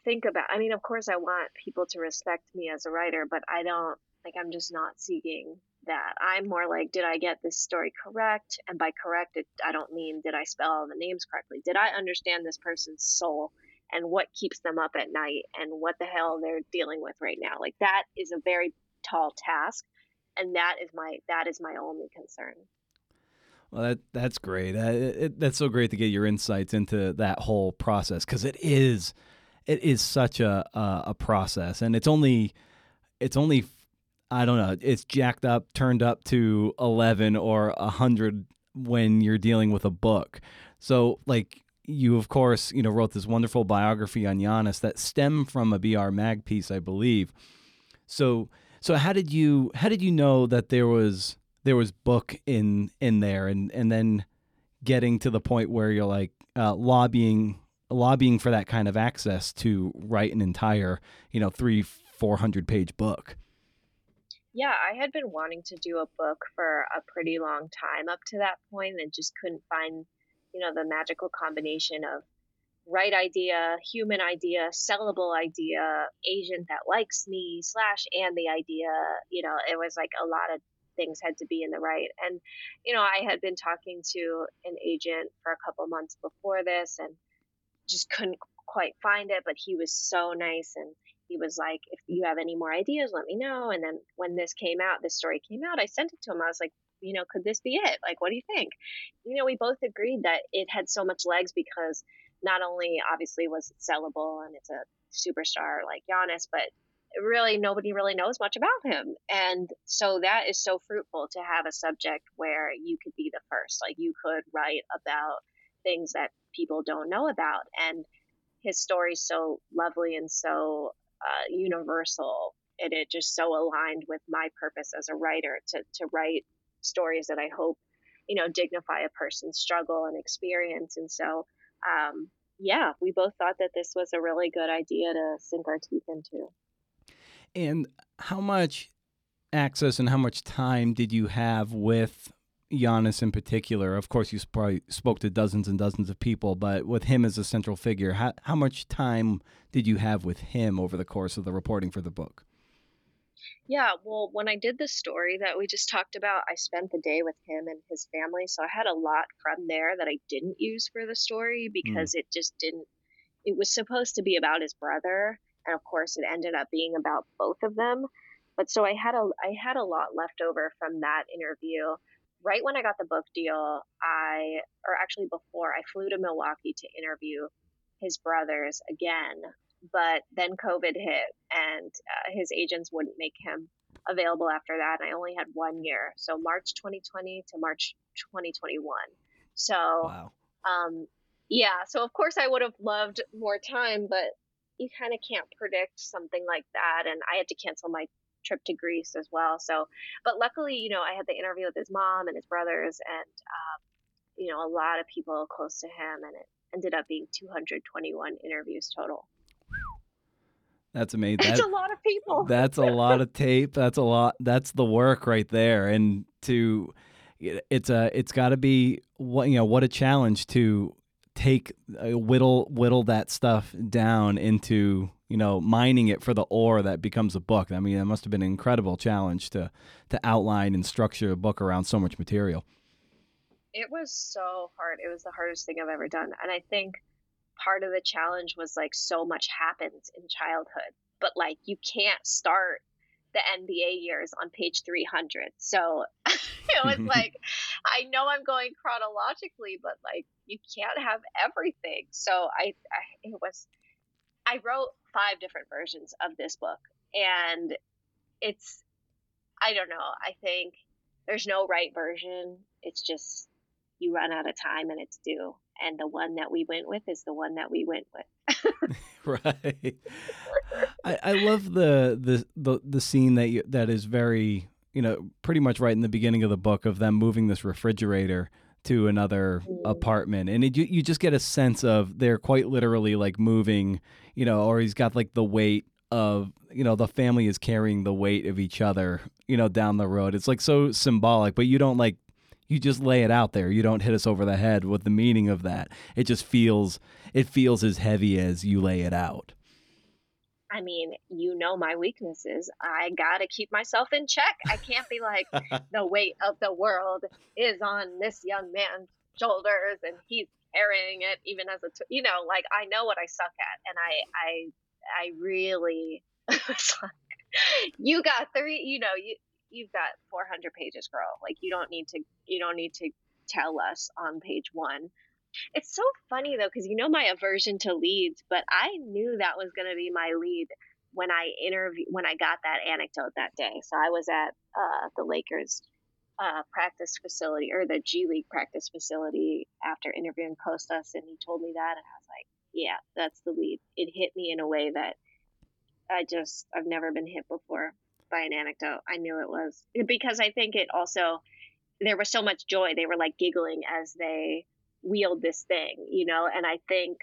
think about. I mean, of course, I want people to respect me as a writer, but I don't, like, I'm just not seeking that. I'm more like, did I get this story correct? And by correct, it, I don't mean did I spell all the names correctly? Did I understand this person's soul and what keeps them up at night and what the hell they're dealing with right now? Like that is a very tall task and that is my that is my only concern. Well, that that's great. Uh, it, that's so great to get your insights into that whole process because it is, it is such a, a a process, and it's only, it's only, I don't know, it's jacked up, turned up to eleven or hundred when you're dealing with a book. So, like you, of course, you know, wrote this wonderful biography on Giannis that stemmed from a BR Mag piece, I believe. So so how did you how did you know that there was there was book in in there? And and then getting to the point where you're like uh, lobbying lobbying for that kind of access to write an entire you know three four hundred page book? Yeah i had been wanting to do a book for a pretty long time up to that point and just couldn't find you know the magical combination of right idea, human idea, sellable idea, agent that likes me, slash, and the idea. You know, it was like a lot of things had to be in the right. And, you know, I had been talking to an agent for a couple months before this and just couldn't quite find it, but he was so nice and he was like, if you have any more ideas, let me know. And then when this came out, this story came out, I sent it to him. I was like, you know, could this be it? Like, what do you think? You know, we both agreed that it had so much legs because not only obviously was it sellable and it's a superstar like Giannis, but really nobody really knows much about him. And so that is so fruitful to have a subject where you could be the first. Like you could write about things that people don't know about. And his story's so lovely and so uh, universal. And it just so aligned with my purpose as a writer to, to write stories that I hope, you know, dignify a person's struggle and experience. And so um, yeah, we both thought that this was a really good idea to sink our teeth into. And how much access and how much time did you have with Giannis in particular? Of course, you probably spoke to dozens and dozens of people, but with him as a central figure, how, how much time did you have with him over the course of the reporting for the book? Yeah, well, when I did the story that we just talked about, I spent the day with him and his family. So I had a lot from there that I didn't use for the story mm. because mm. it just didn't, it was supposed to be about his brother. And of course, it ended up being about both of them. But so I had a, I had a lot left over from that interview. Right when I got the book deal, I, or actually before, I flew to Milwaukee to interview his brothers again but then COVID hit and uh, his agents wouldn't make him available after that. And I only had one year. So March 2020 to March 2021. So, wow. um, yeah. So of course I would have loved more time, but you kind of can't predict something like that. And I had to cancel my trip to Greece as well. So, but luckily, you know, I had the interview with his mom and his brothers and, um, you know, a lot of people close to him and it ended up being 221 interviews total. That's amazing. That's that, a lot of people. That's a lot of tape. That's a lot. That's the work right there. And to, it's a, it's got to be what you know. What a challenge to take uh, whittle whittle that stuff down into you know, mining it for the ore that becomes a book. I mean, it must have been an incredible challenge to to outline and structure a book around so much material. It was so hard. It was the hardest thing I've ever done. And I think part of the challenge was like so much happens in childhood, but like you can't start the NBA years on page 300. So it was like, I know I'm going chronologically, but like you can't have everything. So I, I it was, I wrote five different versions of this book, and it's, I don't know. I think there's no right version. It's just you run out of time and it's due. And the one that we went with is the one that we went with. right. I, I love the, the the the scene that you, that is very you know pretty much right in the beginning of the book of them moving this refrigerator to another mm. apartment and it, you, you just get a sense of they're quite literally like moving you know or he's got like the weight of you know the family is carrying the weight of each other you know down the road it's like so symbolic but you don't like you just lay it out there. You don't hit us over the head with the meaning of that. It just feels it feels as heavy as you lay it out. I mean, you know my weaknesses. I got to keep myself in check. I can't be like the weight of the world is on this young man's shoulders and he's carrying it even as a t- you know, like I know what I suck at and I I I really you got three, you know, you you've got 400 pages, girl. Like you don't need to you don't need to tell us on page one. It's so funny though, because you know my aversion to leads, but I knew that was going to be my lead when I interview when I got that anecdote that day. So I was at uh, the Lakers uh, practice facility or the G League practice facility after interviewing Kostas, and he told me that, and I was like, "Yeah, that's the lead." It hit me in a way that I just I've never been hit before by an anecdote. I knew it was because I think it also there was so much joy. They were like giggling as they wheeled this thing, you know, and I think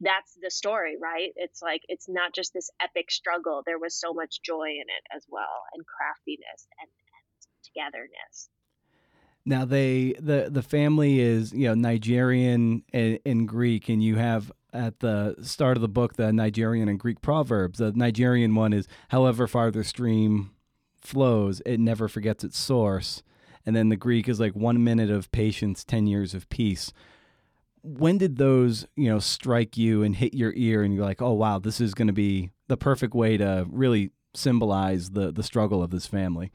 that's the story, right? It's like it's not just this epic struggle. There was so much joy in it as well, and craftiness and, and togetherness. Now they the the family is you know Nigerian and, and, Greek, and you have at the start of the book the Nigerian and Greek proverbs. The Nigerian one is, "However far the stream flows, it never forgets its source," and then the Greek is like, "One minute of patience, ten years of peace." When did those you know strike you and hit your ear, and you're like, "Oh wow, this is going to be the perfect way to really symbolize the the struggle of this family"?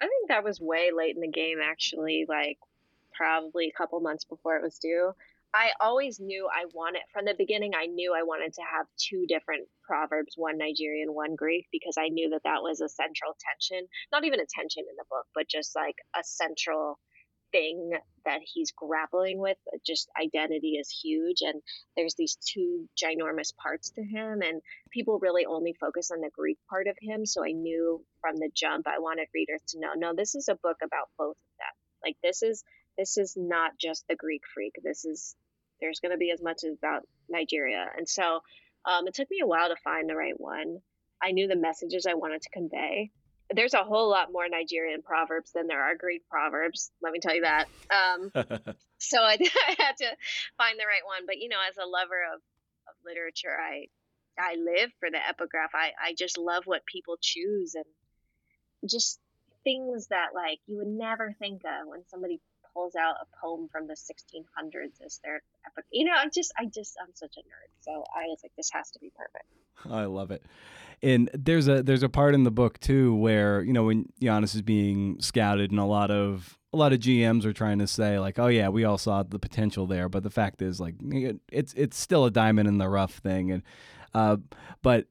I think that was way late in the game, actually, like probably a couple months before it was due. I always knew I wanted, from the beginning, I knew I wanted to have two different proverbs, one Nigerian, one Greek, because I knew that that was a central tension. Not even a tension in the book, but just like a central thing that he's grappling with. Just identity is huge, and there's these two ginormous parts to him, and people really only focus on the Greek part of him. So I knew from the jump I wanted readers to know, no, this is a book about both of them. Like this is this is not just the Greek freak. This is there's going to be as much about Nigeria, and so um, it took me a while to find the right one. I knew the messages I wanted to convey, there's a whole lot more Nigerian proverbs than there are Greek proverbs. Let me tell you that. Um, so I, I, had to find the right one. But you know, as a lover of, of literature, I I live for the epigraph. I I just love what people choose and just things that like you would never think of when somebody pulls out a poem from the 1600s as their epic. You know, I just I just I'm such a nerd. So I was like, this has to be perfect. I love it and there's a there's a part in the book too where you know when Giannis is being scouted and a lot of a lot of GMs are trying to say like, oh yeah, we all saw the potential there, but the fact is like it's it's still a diamond in the rough thing, and uh, but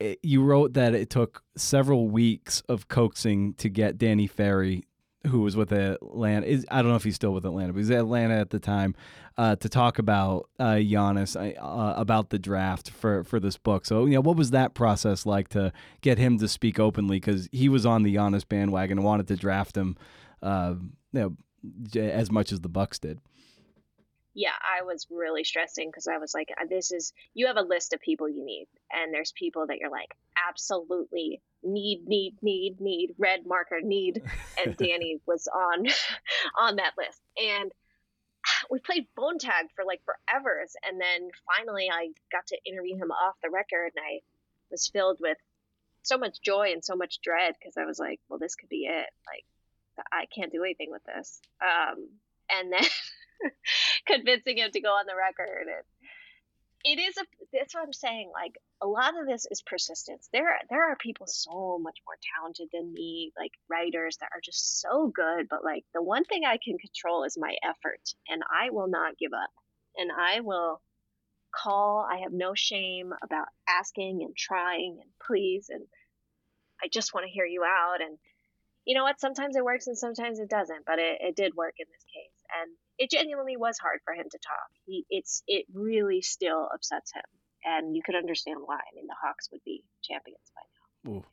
it, you wrote that it took several weeks of coaxing to get Danny Ferry who was with Atlanta. Is I don't know if he's still with Atlanta, but he's at Atlanta at the time uh, to talk about uh, Giannis uh, about the draft for for this book. So you know, what was that process like to get him to speak openly because he was on the Giannis bandwagon and wanted to draft him, uh, you know, as much as the Bucks did yeah, I was really stressing because I was like, uh, this is, you have a list of people you need. And there's people that you're like, absolutely need, need, need, need, red marker, need. And Danny was on, on that list. And we played phone tag for like forever. And then finally I got to interview him off the record and I was filled with so much joy and so much dread because I was like, well, this could be it. Like, I can't do anything with this. Um, and then convincing him to go on the record. And it is a, that's what I'm saying. Like, a lot of this is persistence. There, there are people so much more talented than me, like writers that are just so good. But like, the one thing I can control is my effort, and I will not give up. And I will call. I have no shame about asking and trying and please. And I just want to hear you out. And you know what? Sometimes it works and sometimes it doesn't, but it, it did work in this case. And it genuinely was hard for him to talk. He, it's, it really still upsets him. And you could understand why. I mean, the Hawks would be champions by now. Ooh.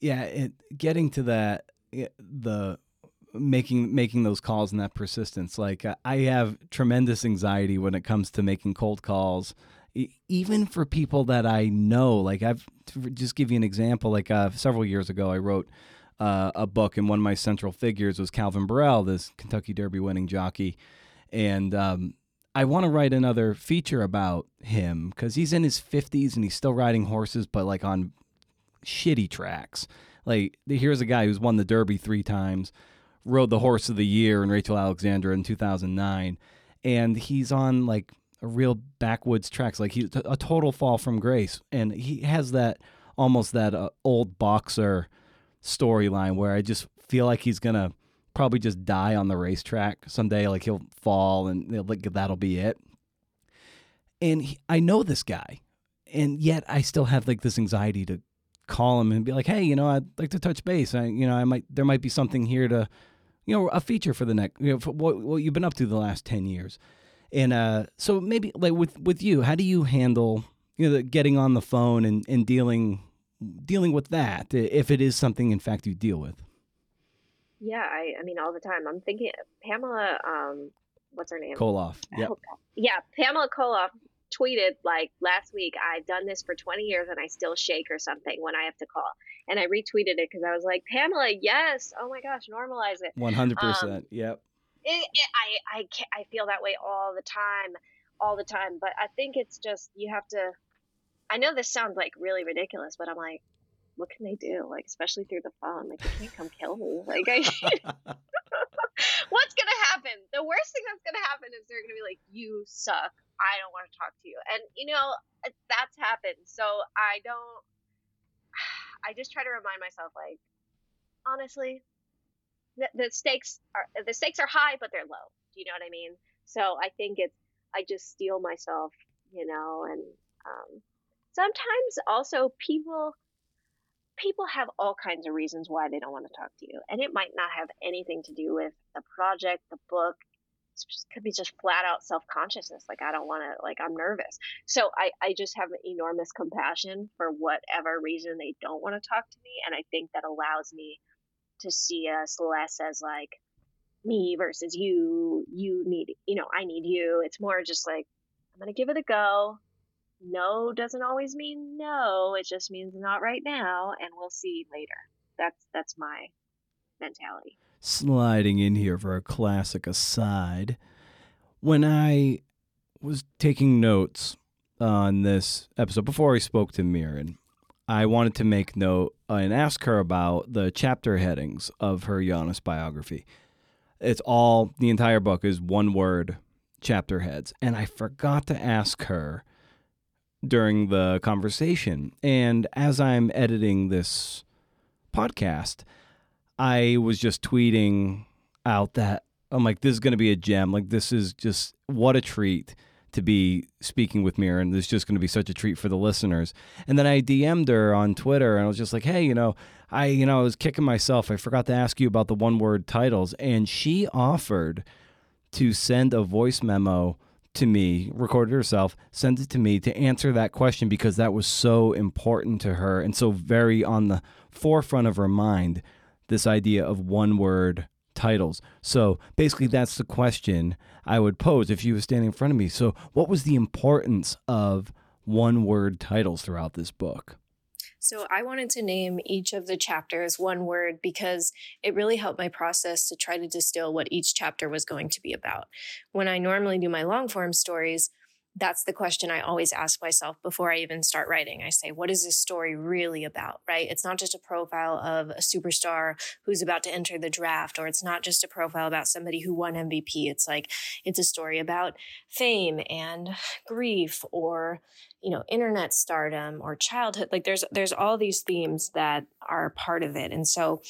Yeah. It, getting to that, the making making those calls and that persistence like i have tremendous anxiety when it comes to making cold calls even for people that I know, like I've just give you an example. Like uh, several years ago, I wrote uh, a book, and one of my central figures was Calvin Borel, this Kentucky Derby winning jockey, and um, I want to write another feature about him because he's in his fifties and he's still riding horses, but like on shitty tracks. Like here's a guy who's won the Derby three times, rode the Horse of the Year in Rachel Alexandra in 2009, and he's on like a real backwoods tracks. Like he's a total fall from grace, and he has that almost that uh, old boxer storyline where I just feel like he's gonna probably just die on the racetrack someday. Like he'll fall, and like that'll be it. And he, I know this guy, and yet I still have like this anxiety to call him and be like, "Hey, you know, I'd like to touch base. I, you know, I might there might be something here to." You know, a feature for the next, you know, what, what you've been up to the last 10 years and uh, so maybe like with with you, how do you handle you know getting on the phone and, and dealing dealing with that if it is something in fact you deal with? Yeah, I I mean all the time. I'm thinking Pamela um what's her name? Colloff. Yep. Yeah, Pamela Colloff tweeted like last week, I've done this for 20 years and I still shake or something when I have to call. And I retweeted it because I was like, Pamela, yes. Oh my gosh, normalize it. 100%. Um, yep it, it, I I I feel that way all the time, all the time. But I think it's just you have to. I know this sounds like really ridiculous, but I'm like, what can they do? Like, especially through the phone. Like, they can't come kill me. Like, I. What's gonna happen? The worst thing that's gonna happen is they're gonna be like, "You suck. I don't want to talk to you." And you know that's happened. So I don't. I just try to remind myself, like, honestly, the, the stakes are the stakes are high, but they're low. Do you know what I mean? So I think it's I just steel myself, you know, and um, sometimes also people people have all kinds of reasons why they don't want to talk to you, and it might not have anything to do with the project, the book. It could be just flat out self consciousness. Like I don't want to, like I'm nervous. So I I just have enormous compassion for whatever reason they don't want to talk to me, and I think that allows me to see uh, us less as like me versus you. You need, you know, I need you. It's more just like, I'm to give it a go. No doesn't always mean no. It just means not right now, and we'll see later. That's that's my mentality. Sliding in here for a classic aside. When I was taking notes on this episode before I spoke to Mirin, I wanted to make note and ask her about the chapter headings of her Giannis biography. It's all, the entire book is one word chapter heads. And I forgot to ask her during the conversation. And as I'm editing this podcast, I was just tweeting out that I'm like, this is going to be a gem. Like, this is just what a treat to be speaking with Mirin, and this is just going to be such a treat for the listeners. And then I DM'd her on Twitter, and I was just like, "Hey, you know, I, you know, I was kicking myself. I forgot to ask you about the one-word titles." And she offered to send a voice memo to me, recorded herself, send it to me to answer that question because that was so important to her and so very on the forefront of her mind. This idea of one-word titles. So basically, that's the question I would pose if you were standing in front of me. So, what was the importance of one word titles throughout this book? So I wanted to name each of the chapters one word because it really helped my process to try to distill what each chapter was going to be about. When I normally do my long form stories, that's the question I always ask myself before I even start writing. I say, what is this story really about, right? It's not just a profile of a superstar who's about to enter the draft, or it's not just a profile about somebody who won MVP. It's like, it's a story about fame and grief or, you know, internet stardom or childhood. Like there's, there's all these themes that are part of it. And so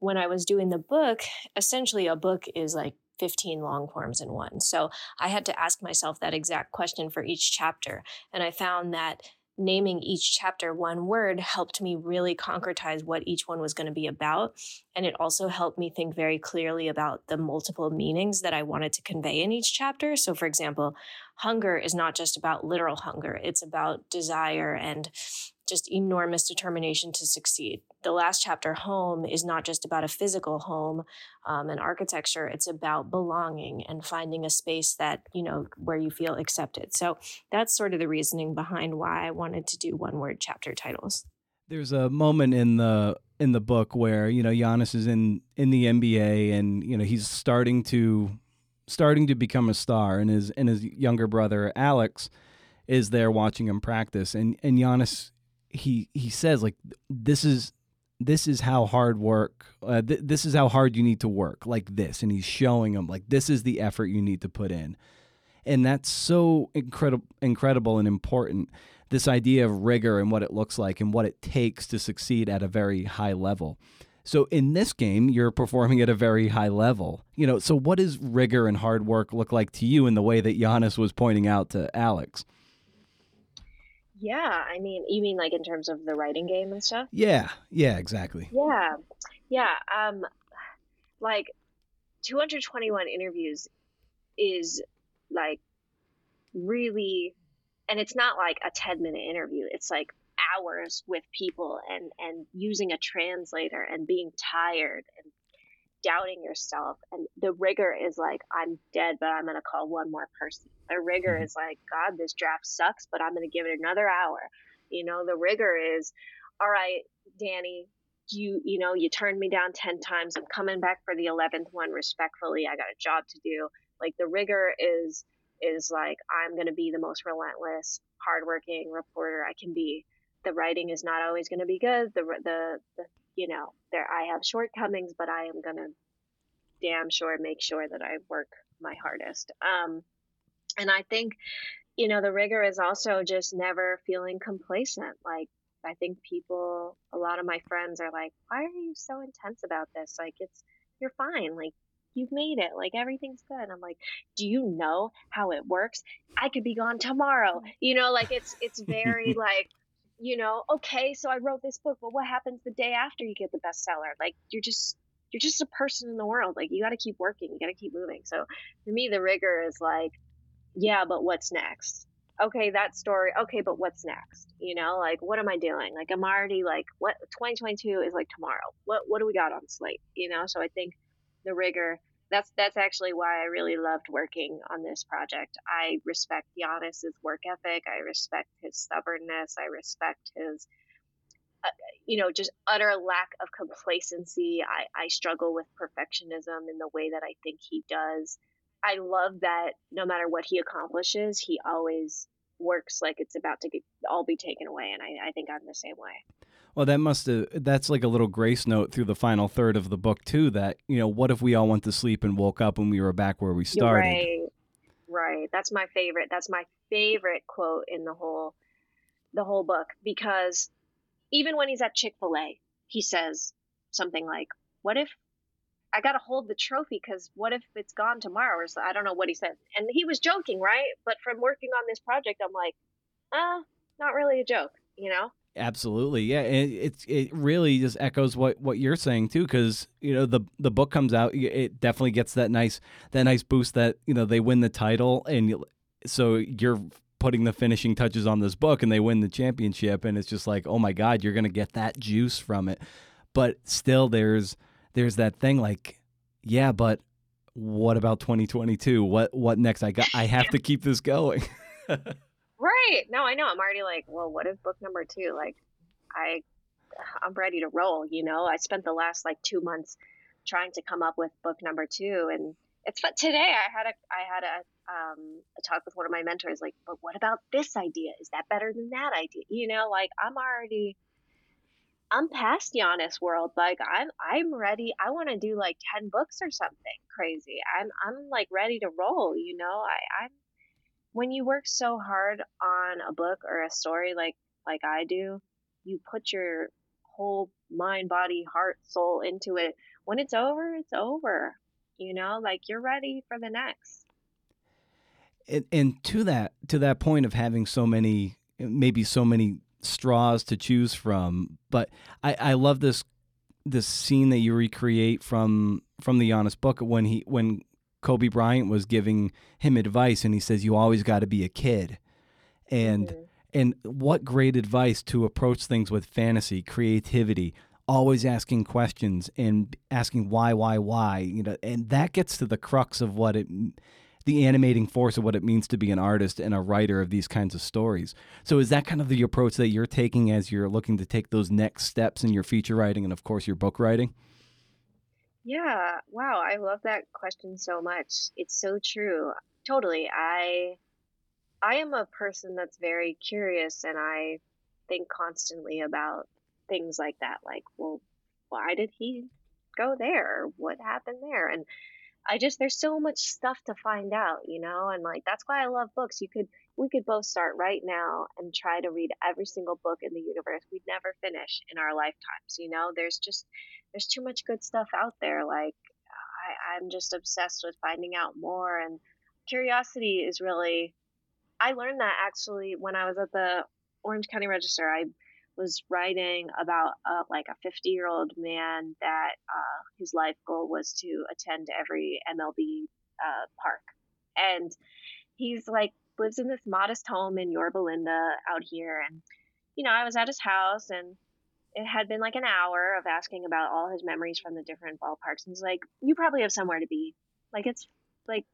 when I was doing the book, essentially a book is like 15 long forms in one. So I had to ask myself that exact question for each chapter. And I found that naming each chapter one word helped me really concretize what each one was going to be about. And it also helped me think very clearly about the multiple meanings that I wanted to convey in each chapter. So, for example, hunger is not just about literal hunger, it's about desire and just enormous determination to succeed. The last chapter, Home, is not just about a physical home um, and architecture, it's about belonging and finding a space that, you know, where you feel accepted. So that's sort of the reasoning behind why I wanted to do one word chapter titles. There's a moment in the in the book where you know Giannis is in in the NBA and you know he's starting to starting to become a star and his and his younger brother Alex is there watching him practice and and Giannis he he says like this is this is how hard work uh, th- this is how hard you need to work like this. And he's showing them like this is the effort you need to put in. And that's so incredible incredible and important this idea of rigor and what it looks like and what it takes to succeed at a very high level. So in this game you're performing at a very high level. You know so what does rigor and hard work look like to you in the way that Giannis was pointing out to Alex yeah, I mean, you mean like in terms of the writing game and stuff? Yeah, yeah, exactly. Yeah, yeah. Um, like 221 interviews is like really, and it's not like a 10 minute interview. It's like hours with people and and using a translator and being tired and doubting yourself and the rigor is like i'm dead but i'm going to call one more person. The rigor mm-hmm. is like god this draft sucks but i'm going to give it another hour. You know the rigor is all right danny you you know you turned me down 10 times. I'm coming back for the 11th one respectfully. I got a job to do. Like the rigor is is like i'm going to be the most relentless hardworking reporter i can be. The writing is not always going to be good. The the, the you know, there I have shortcomings, but I am gonna damn sure make sure that I work my hardest. Um, and I think, you know, the rigor is also just never feeling complacent. Like I think people, a lot of my friends are like, "Why are you so intense about this? Like it's you're fine. Like you've made it. Like everything's good." I'm like, "Do you know how it works? I could be gone tomorrow." You know, like it's it's very like you know, okay, so I wrote this book, but what happens the day after you get the bestseller? Like you're just you're just a person in the world. Like you got to keep working, you got to keep moving. So for me, the rigor is like, yeah, but what's next? Okay, that story. Okay, but what's next? You know, like what am I doing? Like I'm already like what 2022 is like tomorrow. What what do we got on slate? You know, so I think the rigor that's that's actually why I really loved working on this project. I respect Giannis's work ethic. I respect his stubbornness. I respect his, uh, you know, just utter lack of complacency. I, I struggle with perfectionism in the way that I think he does. I love that no matter what he accomplishes, he always works like it's about to get, all be taken away. And I, I think I'm the same way. Well, that must have, that's like a little grace note through the final third of the book, too. That, you know, what if we all went to sleep and woke up and we were back where we started? Right. Right. That's my favorite. That's my favorite quote in the whole, the whole book because even when he's at Chick fil A, he says something like, what if I got to hold the trophy because what if it's gone tomorrow? Or so, I don't know what he said. And he was joking, right? But from working on this project, I'm like, uh, not really a joke, you know? Absolutely, yeah. It, it it really just echoes what what you're saying too, because you know the the book comes out, it definitely gets that nice that nice boost that you know they win the title, and so you're putting the finishing touches on this book, and they win the championship, and it's just like, oh my god, you're gonna get that juice from it, but still, there's there's that thing like, yeah, but what about 2022? What what next? I got I have to keep this going. Right. No, I know. I'm already like, well, what if book number two? Like, I I'm ready to roll. You know, I spent the last like two months trying to come up with book number two, and it's but today I had a I had a um, a talk with one of my mentors, like, but what about this idea? Is that better than that idea? You know, like I'm already I'm past Giannis world. Like I'm I'm ready. I want to do like 10 books or something crazy. I'm I'm like ready to roll, you know. I I'm when you work so hard on a book or a story like like I do, you put your whole mind, body, heart, soul into it. When it's over, it's over. You know, like you're ready for the next. And, and to that to that point of having so many maybe so many straws to choose from, but I, I love this this scene that you recreate from from the Giannis book when he when Kobe Bryant was giving him advice and he says you always got to be a kid. And mm-hmm. and what great advice to approach things with fantasy, creativity, always asking questions and asking why why why, you know, and that gets to the crux of what it the animating force of what it means to be an artist and a writer of these kinds of stories. So is that kind of the approach that you're taking as you're looking to take those next steps in your feature writing and of course your book writing? Yeah, wow, I love that question so much. It's so true. Totally. I I am a person that's very curious and I think constantly about things like that like, well, why did he go there? What happened there? And I just there's so much stuff to find out, you know, and like that's why I love books. You could we could both start right now and try to read every single book in the universe. We'd never finish in our lifetimes, you know. There's just there's too much good stuff out there. Like I, I'm just obsessed with finding out more and curiosity is really I learned that actually when I was at the Orange County Register. I was writing about uh, like a 50 year old man that uh, his life goal was to attend every MLB uh, park. And he's like, lives in this modest home in Yorba Linda out here. And, you know, I was at his house and it had been like an hour of asking about all his memories from the different ballparks. And he's like, you probably have somewhere to be. Like, it's like,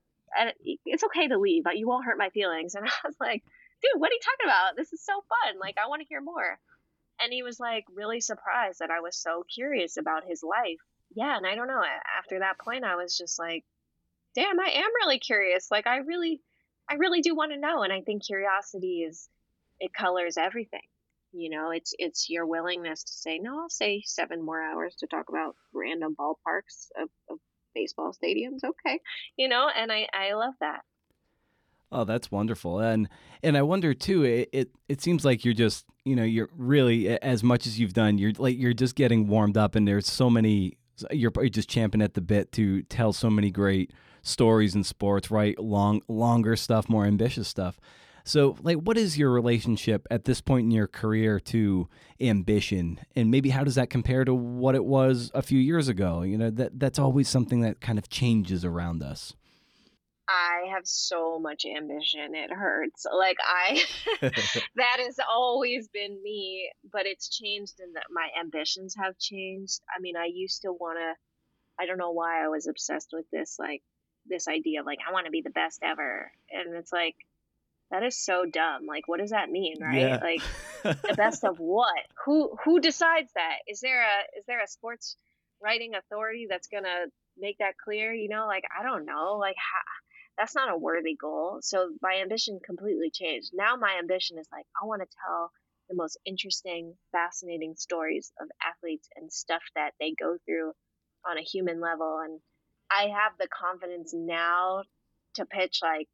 it's okay to leave, but you won't hurt my feelings. And I was like, dude, what are you talking about? This is so fun. Like, I want to hear more and he was like really surprised that I was so curious about his life. Yeah, and I don't know. After that point, I was just like, "Damn, I am really curious. Like, I really, I really do want to know." And I think curiosity is it colors everything. You know, it's it's your willingness to say, "No, I'll say seven more hours to talk about random ballparks of, of baseball stadiums." Okay, you know, and I I love that. Oh, that's wonderful. And and I wonder too. It, it it seems like you're just you know you're really as much as you've done. You're like you're just getting warmed up, and there's so many. You're, just champing at the bit to tell so many great stories in sports. Write long longer stuff, more ambitious stuff. So, like, what is your relationship at this point in your career to ambition, and maybe how does that compare to what it was a few years ago? You know, that that's always something that kind of changes around us. I have so much ambition. It hurts. Like I that has always been me, but it's changed in that my ambitions have changed. I mean, I used to want to I don't know why I was obsessed with this like this idea of like I want to be the best ever. And it's like that is so dumb. Like what does that mean, right? Yeah. Like the best of what? Who who decides that? Is there a is there a sports writing authority that's going to make that clear, you know? Like I don't know. Like how that's not a worthy goal. So my ambition completely changed. Now my ambition is like, I want to tell the most interesting, fascinating stories of athletes and stuff that they go through on a human level. And I have the confidence now to pitch like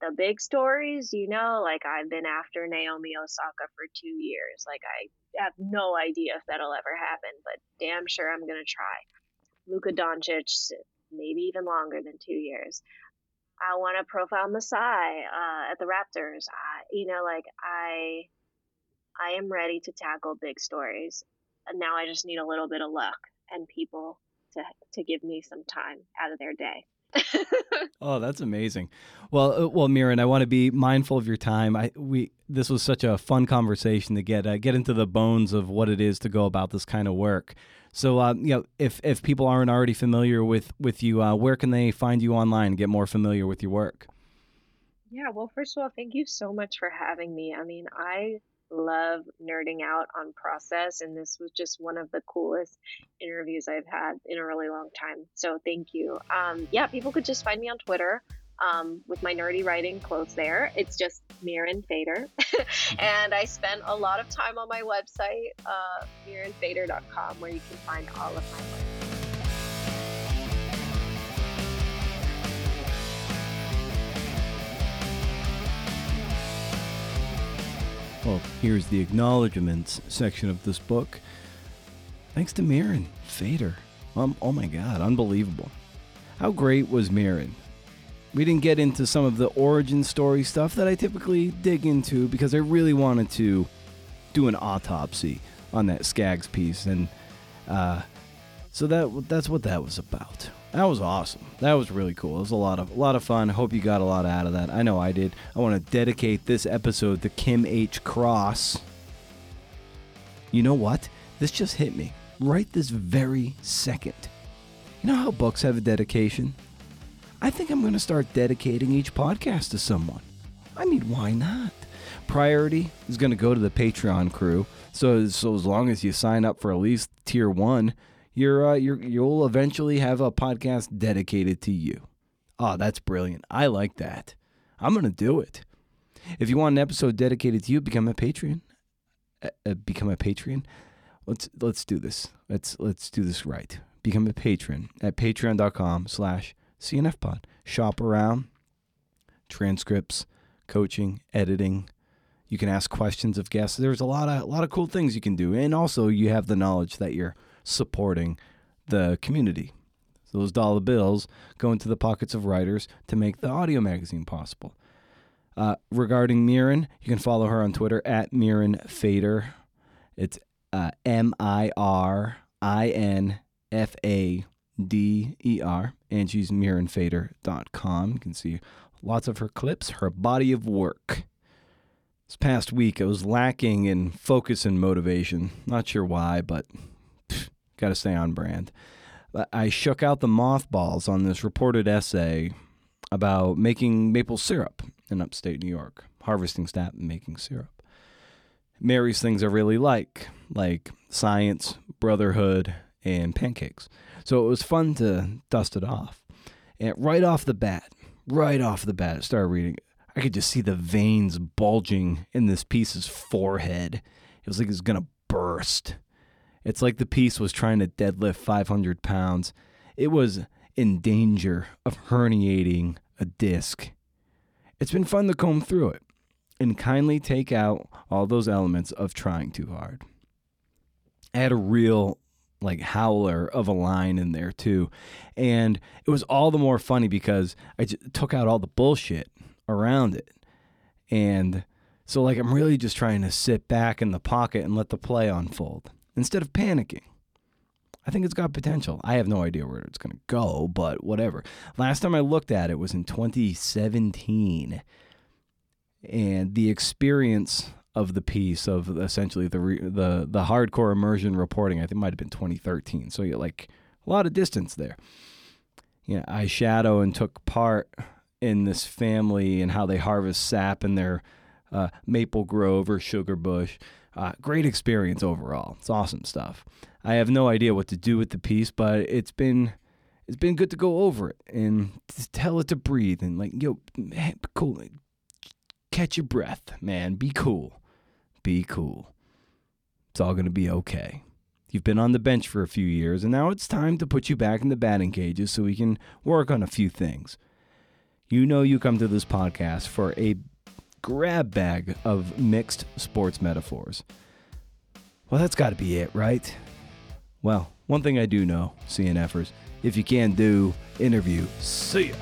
the big stories, you know, like I've been after Naomi Osaka for two years. Like I have no idea if that'll ever happen, but damn sure I'm to try. Luka Doncic, maybe even longer than two years. I want to profile Masai uh, at the Raptors. I, you know, like I, I am ready to tackle big stories. And now I just need a little bit of luck and people to to give me some time out of their day. oh, that's amazing. Well, uh, well, Mirin, I want to be mindful of your time. I we this was such a fun conversation to get uh, get into the bones of what it is to go about this kind of work. So, uh, you know, if if people aren't already familiar with with you, uh, where can they find you online and get more familiar with your work? Yeah, well, first of all, thank you so much for having me. I mean, I love nerding out on process, and this was just one of the coolest interviews I've had in a really long time. So thank you. Um, yeah, people could just find me on Twitter um, with my nerdy writing clothes there. It's just Mirin Fader. and I spent a lot of time on my website, uh, mirinfader.com, where you can find all of my work. Well, here's the acknowledgments section of this book. Thanks to Mirin Fader. Um, oh my god, unbelievable. How great was Mirin? We didn't get into some of the origin story stuff that I typically dig into because I really wanted to do an autopsy on that Skaggs piece, and uh, so that that's what that was about. That was awesome. That was really cool. It was a lot of a lot of fun. Hope you got a lot out of that. I know I did. I want to dedicate this episode to Kim H. Cross. You know what? This just hit me right this very second. You know how books have a dedication? I think I'm going to start dedicating each podcast to someone. I mean, why not? Priority is going to go to the Patreon crew. So, so as long as you sign up for at least tier one, you're, uh, you're you'll eventually have a podcast dedicated to you. Oh, that's brilliant. I like that. I'm to do it. If you want an episode dedicated to you, become a Patreon. Uh, uh, become a Patreon. Let's let's do this. Let's let's do this right. Become a patron at patreon.com/slash CNF Pod. Shop around, transcripts, coaching, editing. You can ask questions of guests. There's a lot of a lot of cool things you can do, and also you have the knowledge that you're supporting the community. So those dollar bills go into the pockets of writers to make the audio magazine possible. Uh, regarding Mirin, you can follow her on Twitter at Mirin Fader. It's uh, M I R I N F A D E R, and she's mirinfader.com. You can see lots of her clips, her body of work. This past week, I was lacking in focus and motivation. Not sure why, but got to stay on brand. I shook out the mothballs on this reported essay about making maple syrup in upstate New York, harvesting sap and making syrup. Mary's things I really like, like science, brotherhood, and pancakes. So it was fun to dust it off. And right off the bat, right off the bat, I started reading. I could just see the veins bulging in this piece's forehead. It was like it was going to burst. It's like the piece was trying to deadlift 500 pounds. It was in danger of herniating a disc. It's been fun to comb through it and kindly take out all those elements of trying too hard. I had a real like howler of a line in there too. And it was all the more funny because I took out all the bullshit around it. And so like I'm really just trying to sit back in the pocket and let the play unfold instead of panicking. I think it's got potential. I have no idea where it's going to go, but whatever. Last time I looked at it was in 2017. And the experience of the piece of essentially the re, the the hardcore immersion reporting. I think might have been 2013. So you're like a lot of distance there. Yeah, I shadow and took part in this family and how they harvest sap in their uh, maple grove or sugar bush. Uh, great experience overall. It's awesome stuff. I have no idea what to do with the piece, but it's been it's been good to go over it and tell it to breathe and like yo, cool. Catch your breath, man. Be cool be cool. It's all to be okay. You've been on the bench for a few years, and now it's time to put you back in the batting cages so we can work on a few things. You know, you come to this podcast for a grab bag of mixed sports metaphors. Well, that's got to be it, right? Well, one thing I do know, CNFers, if you can do, interview. See ya.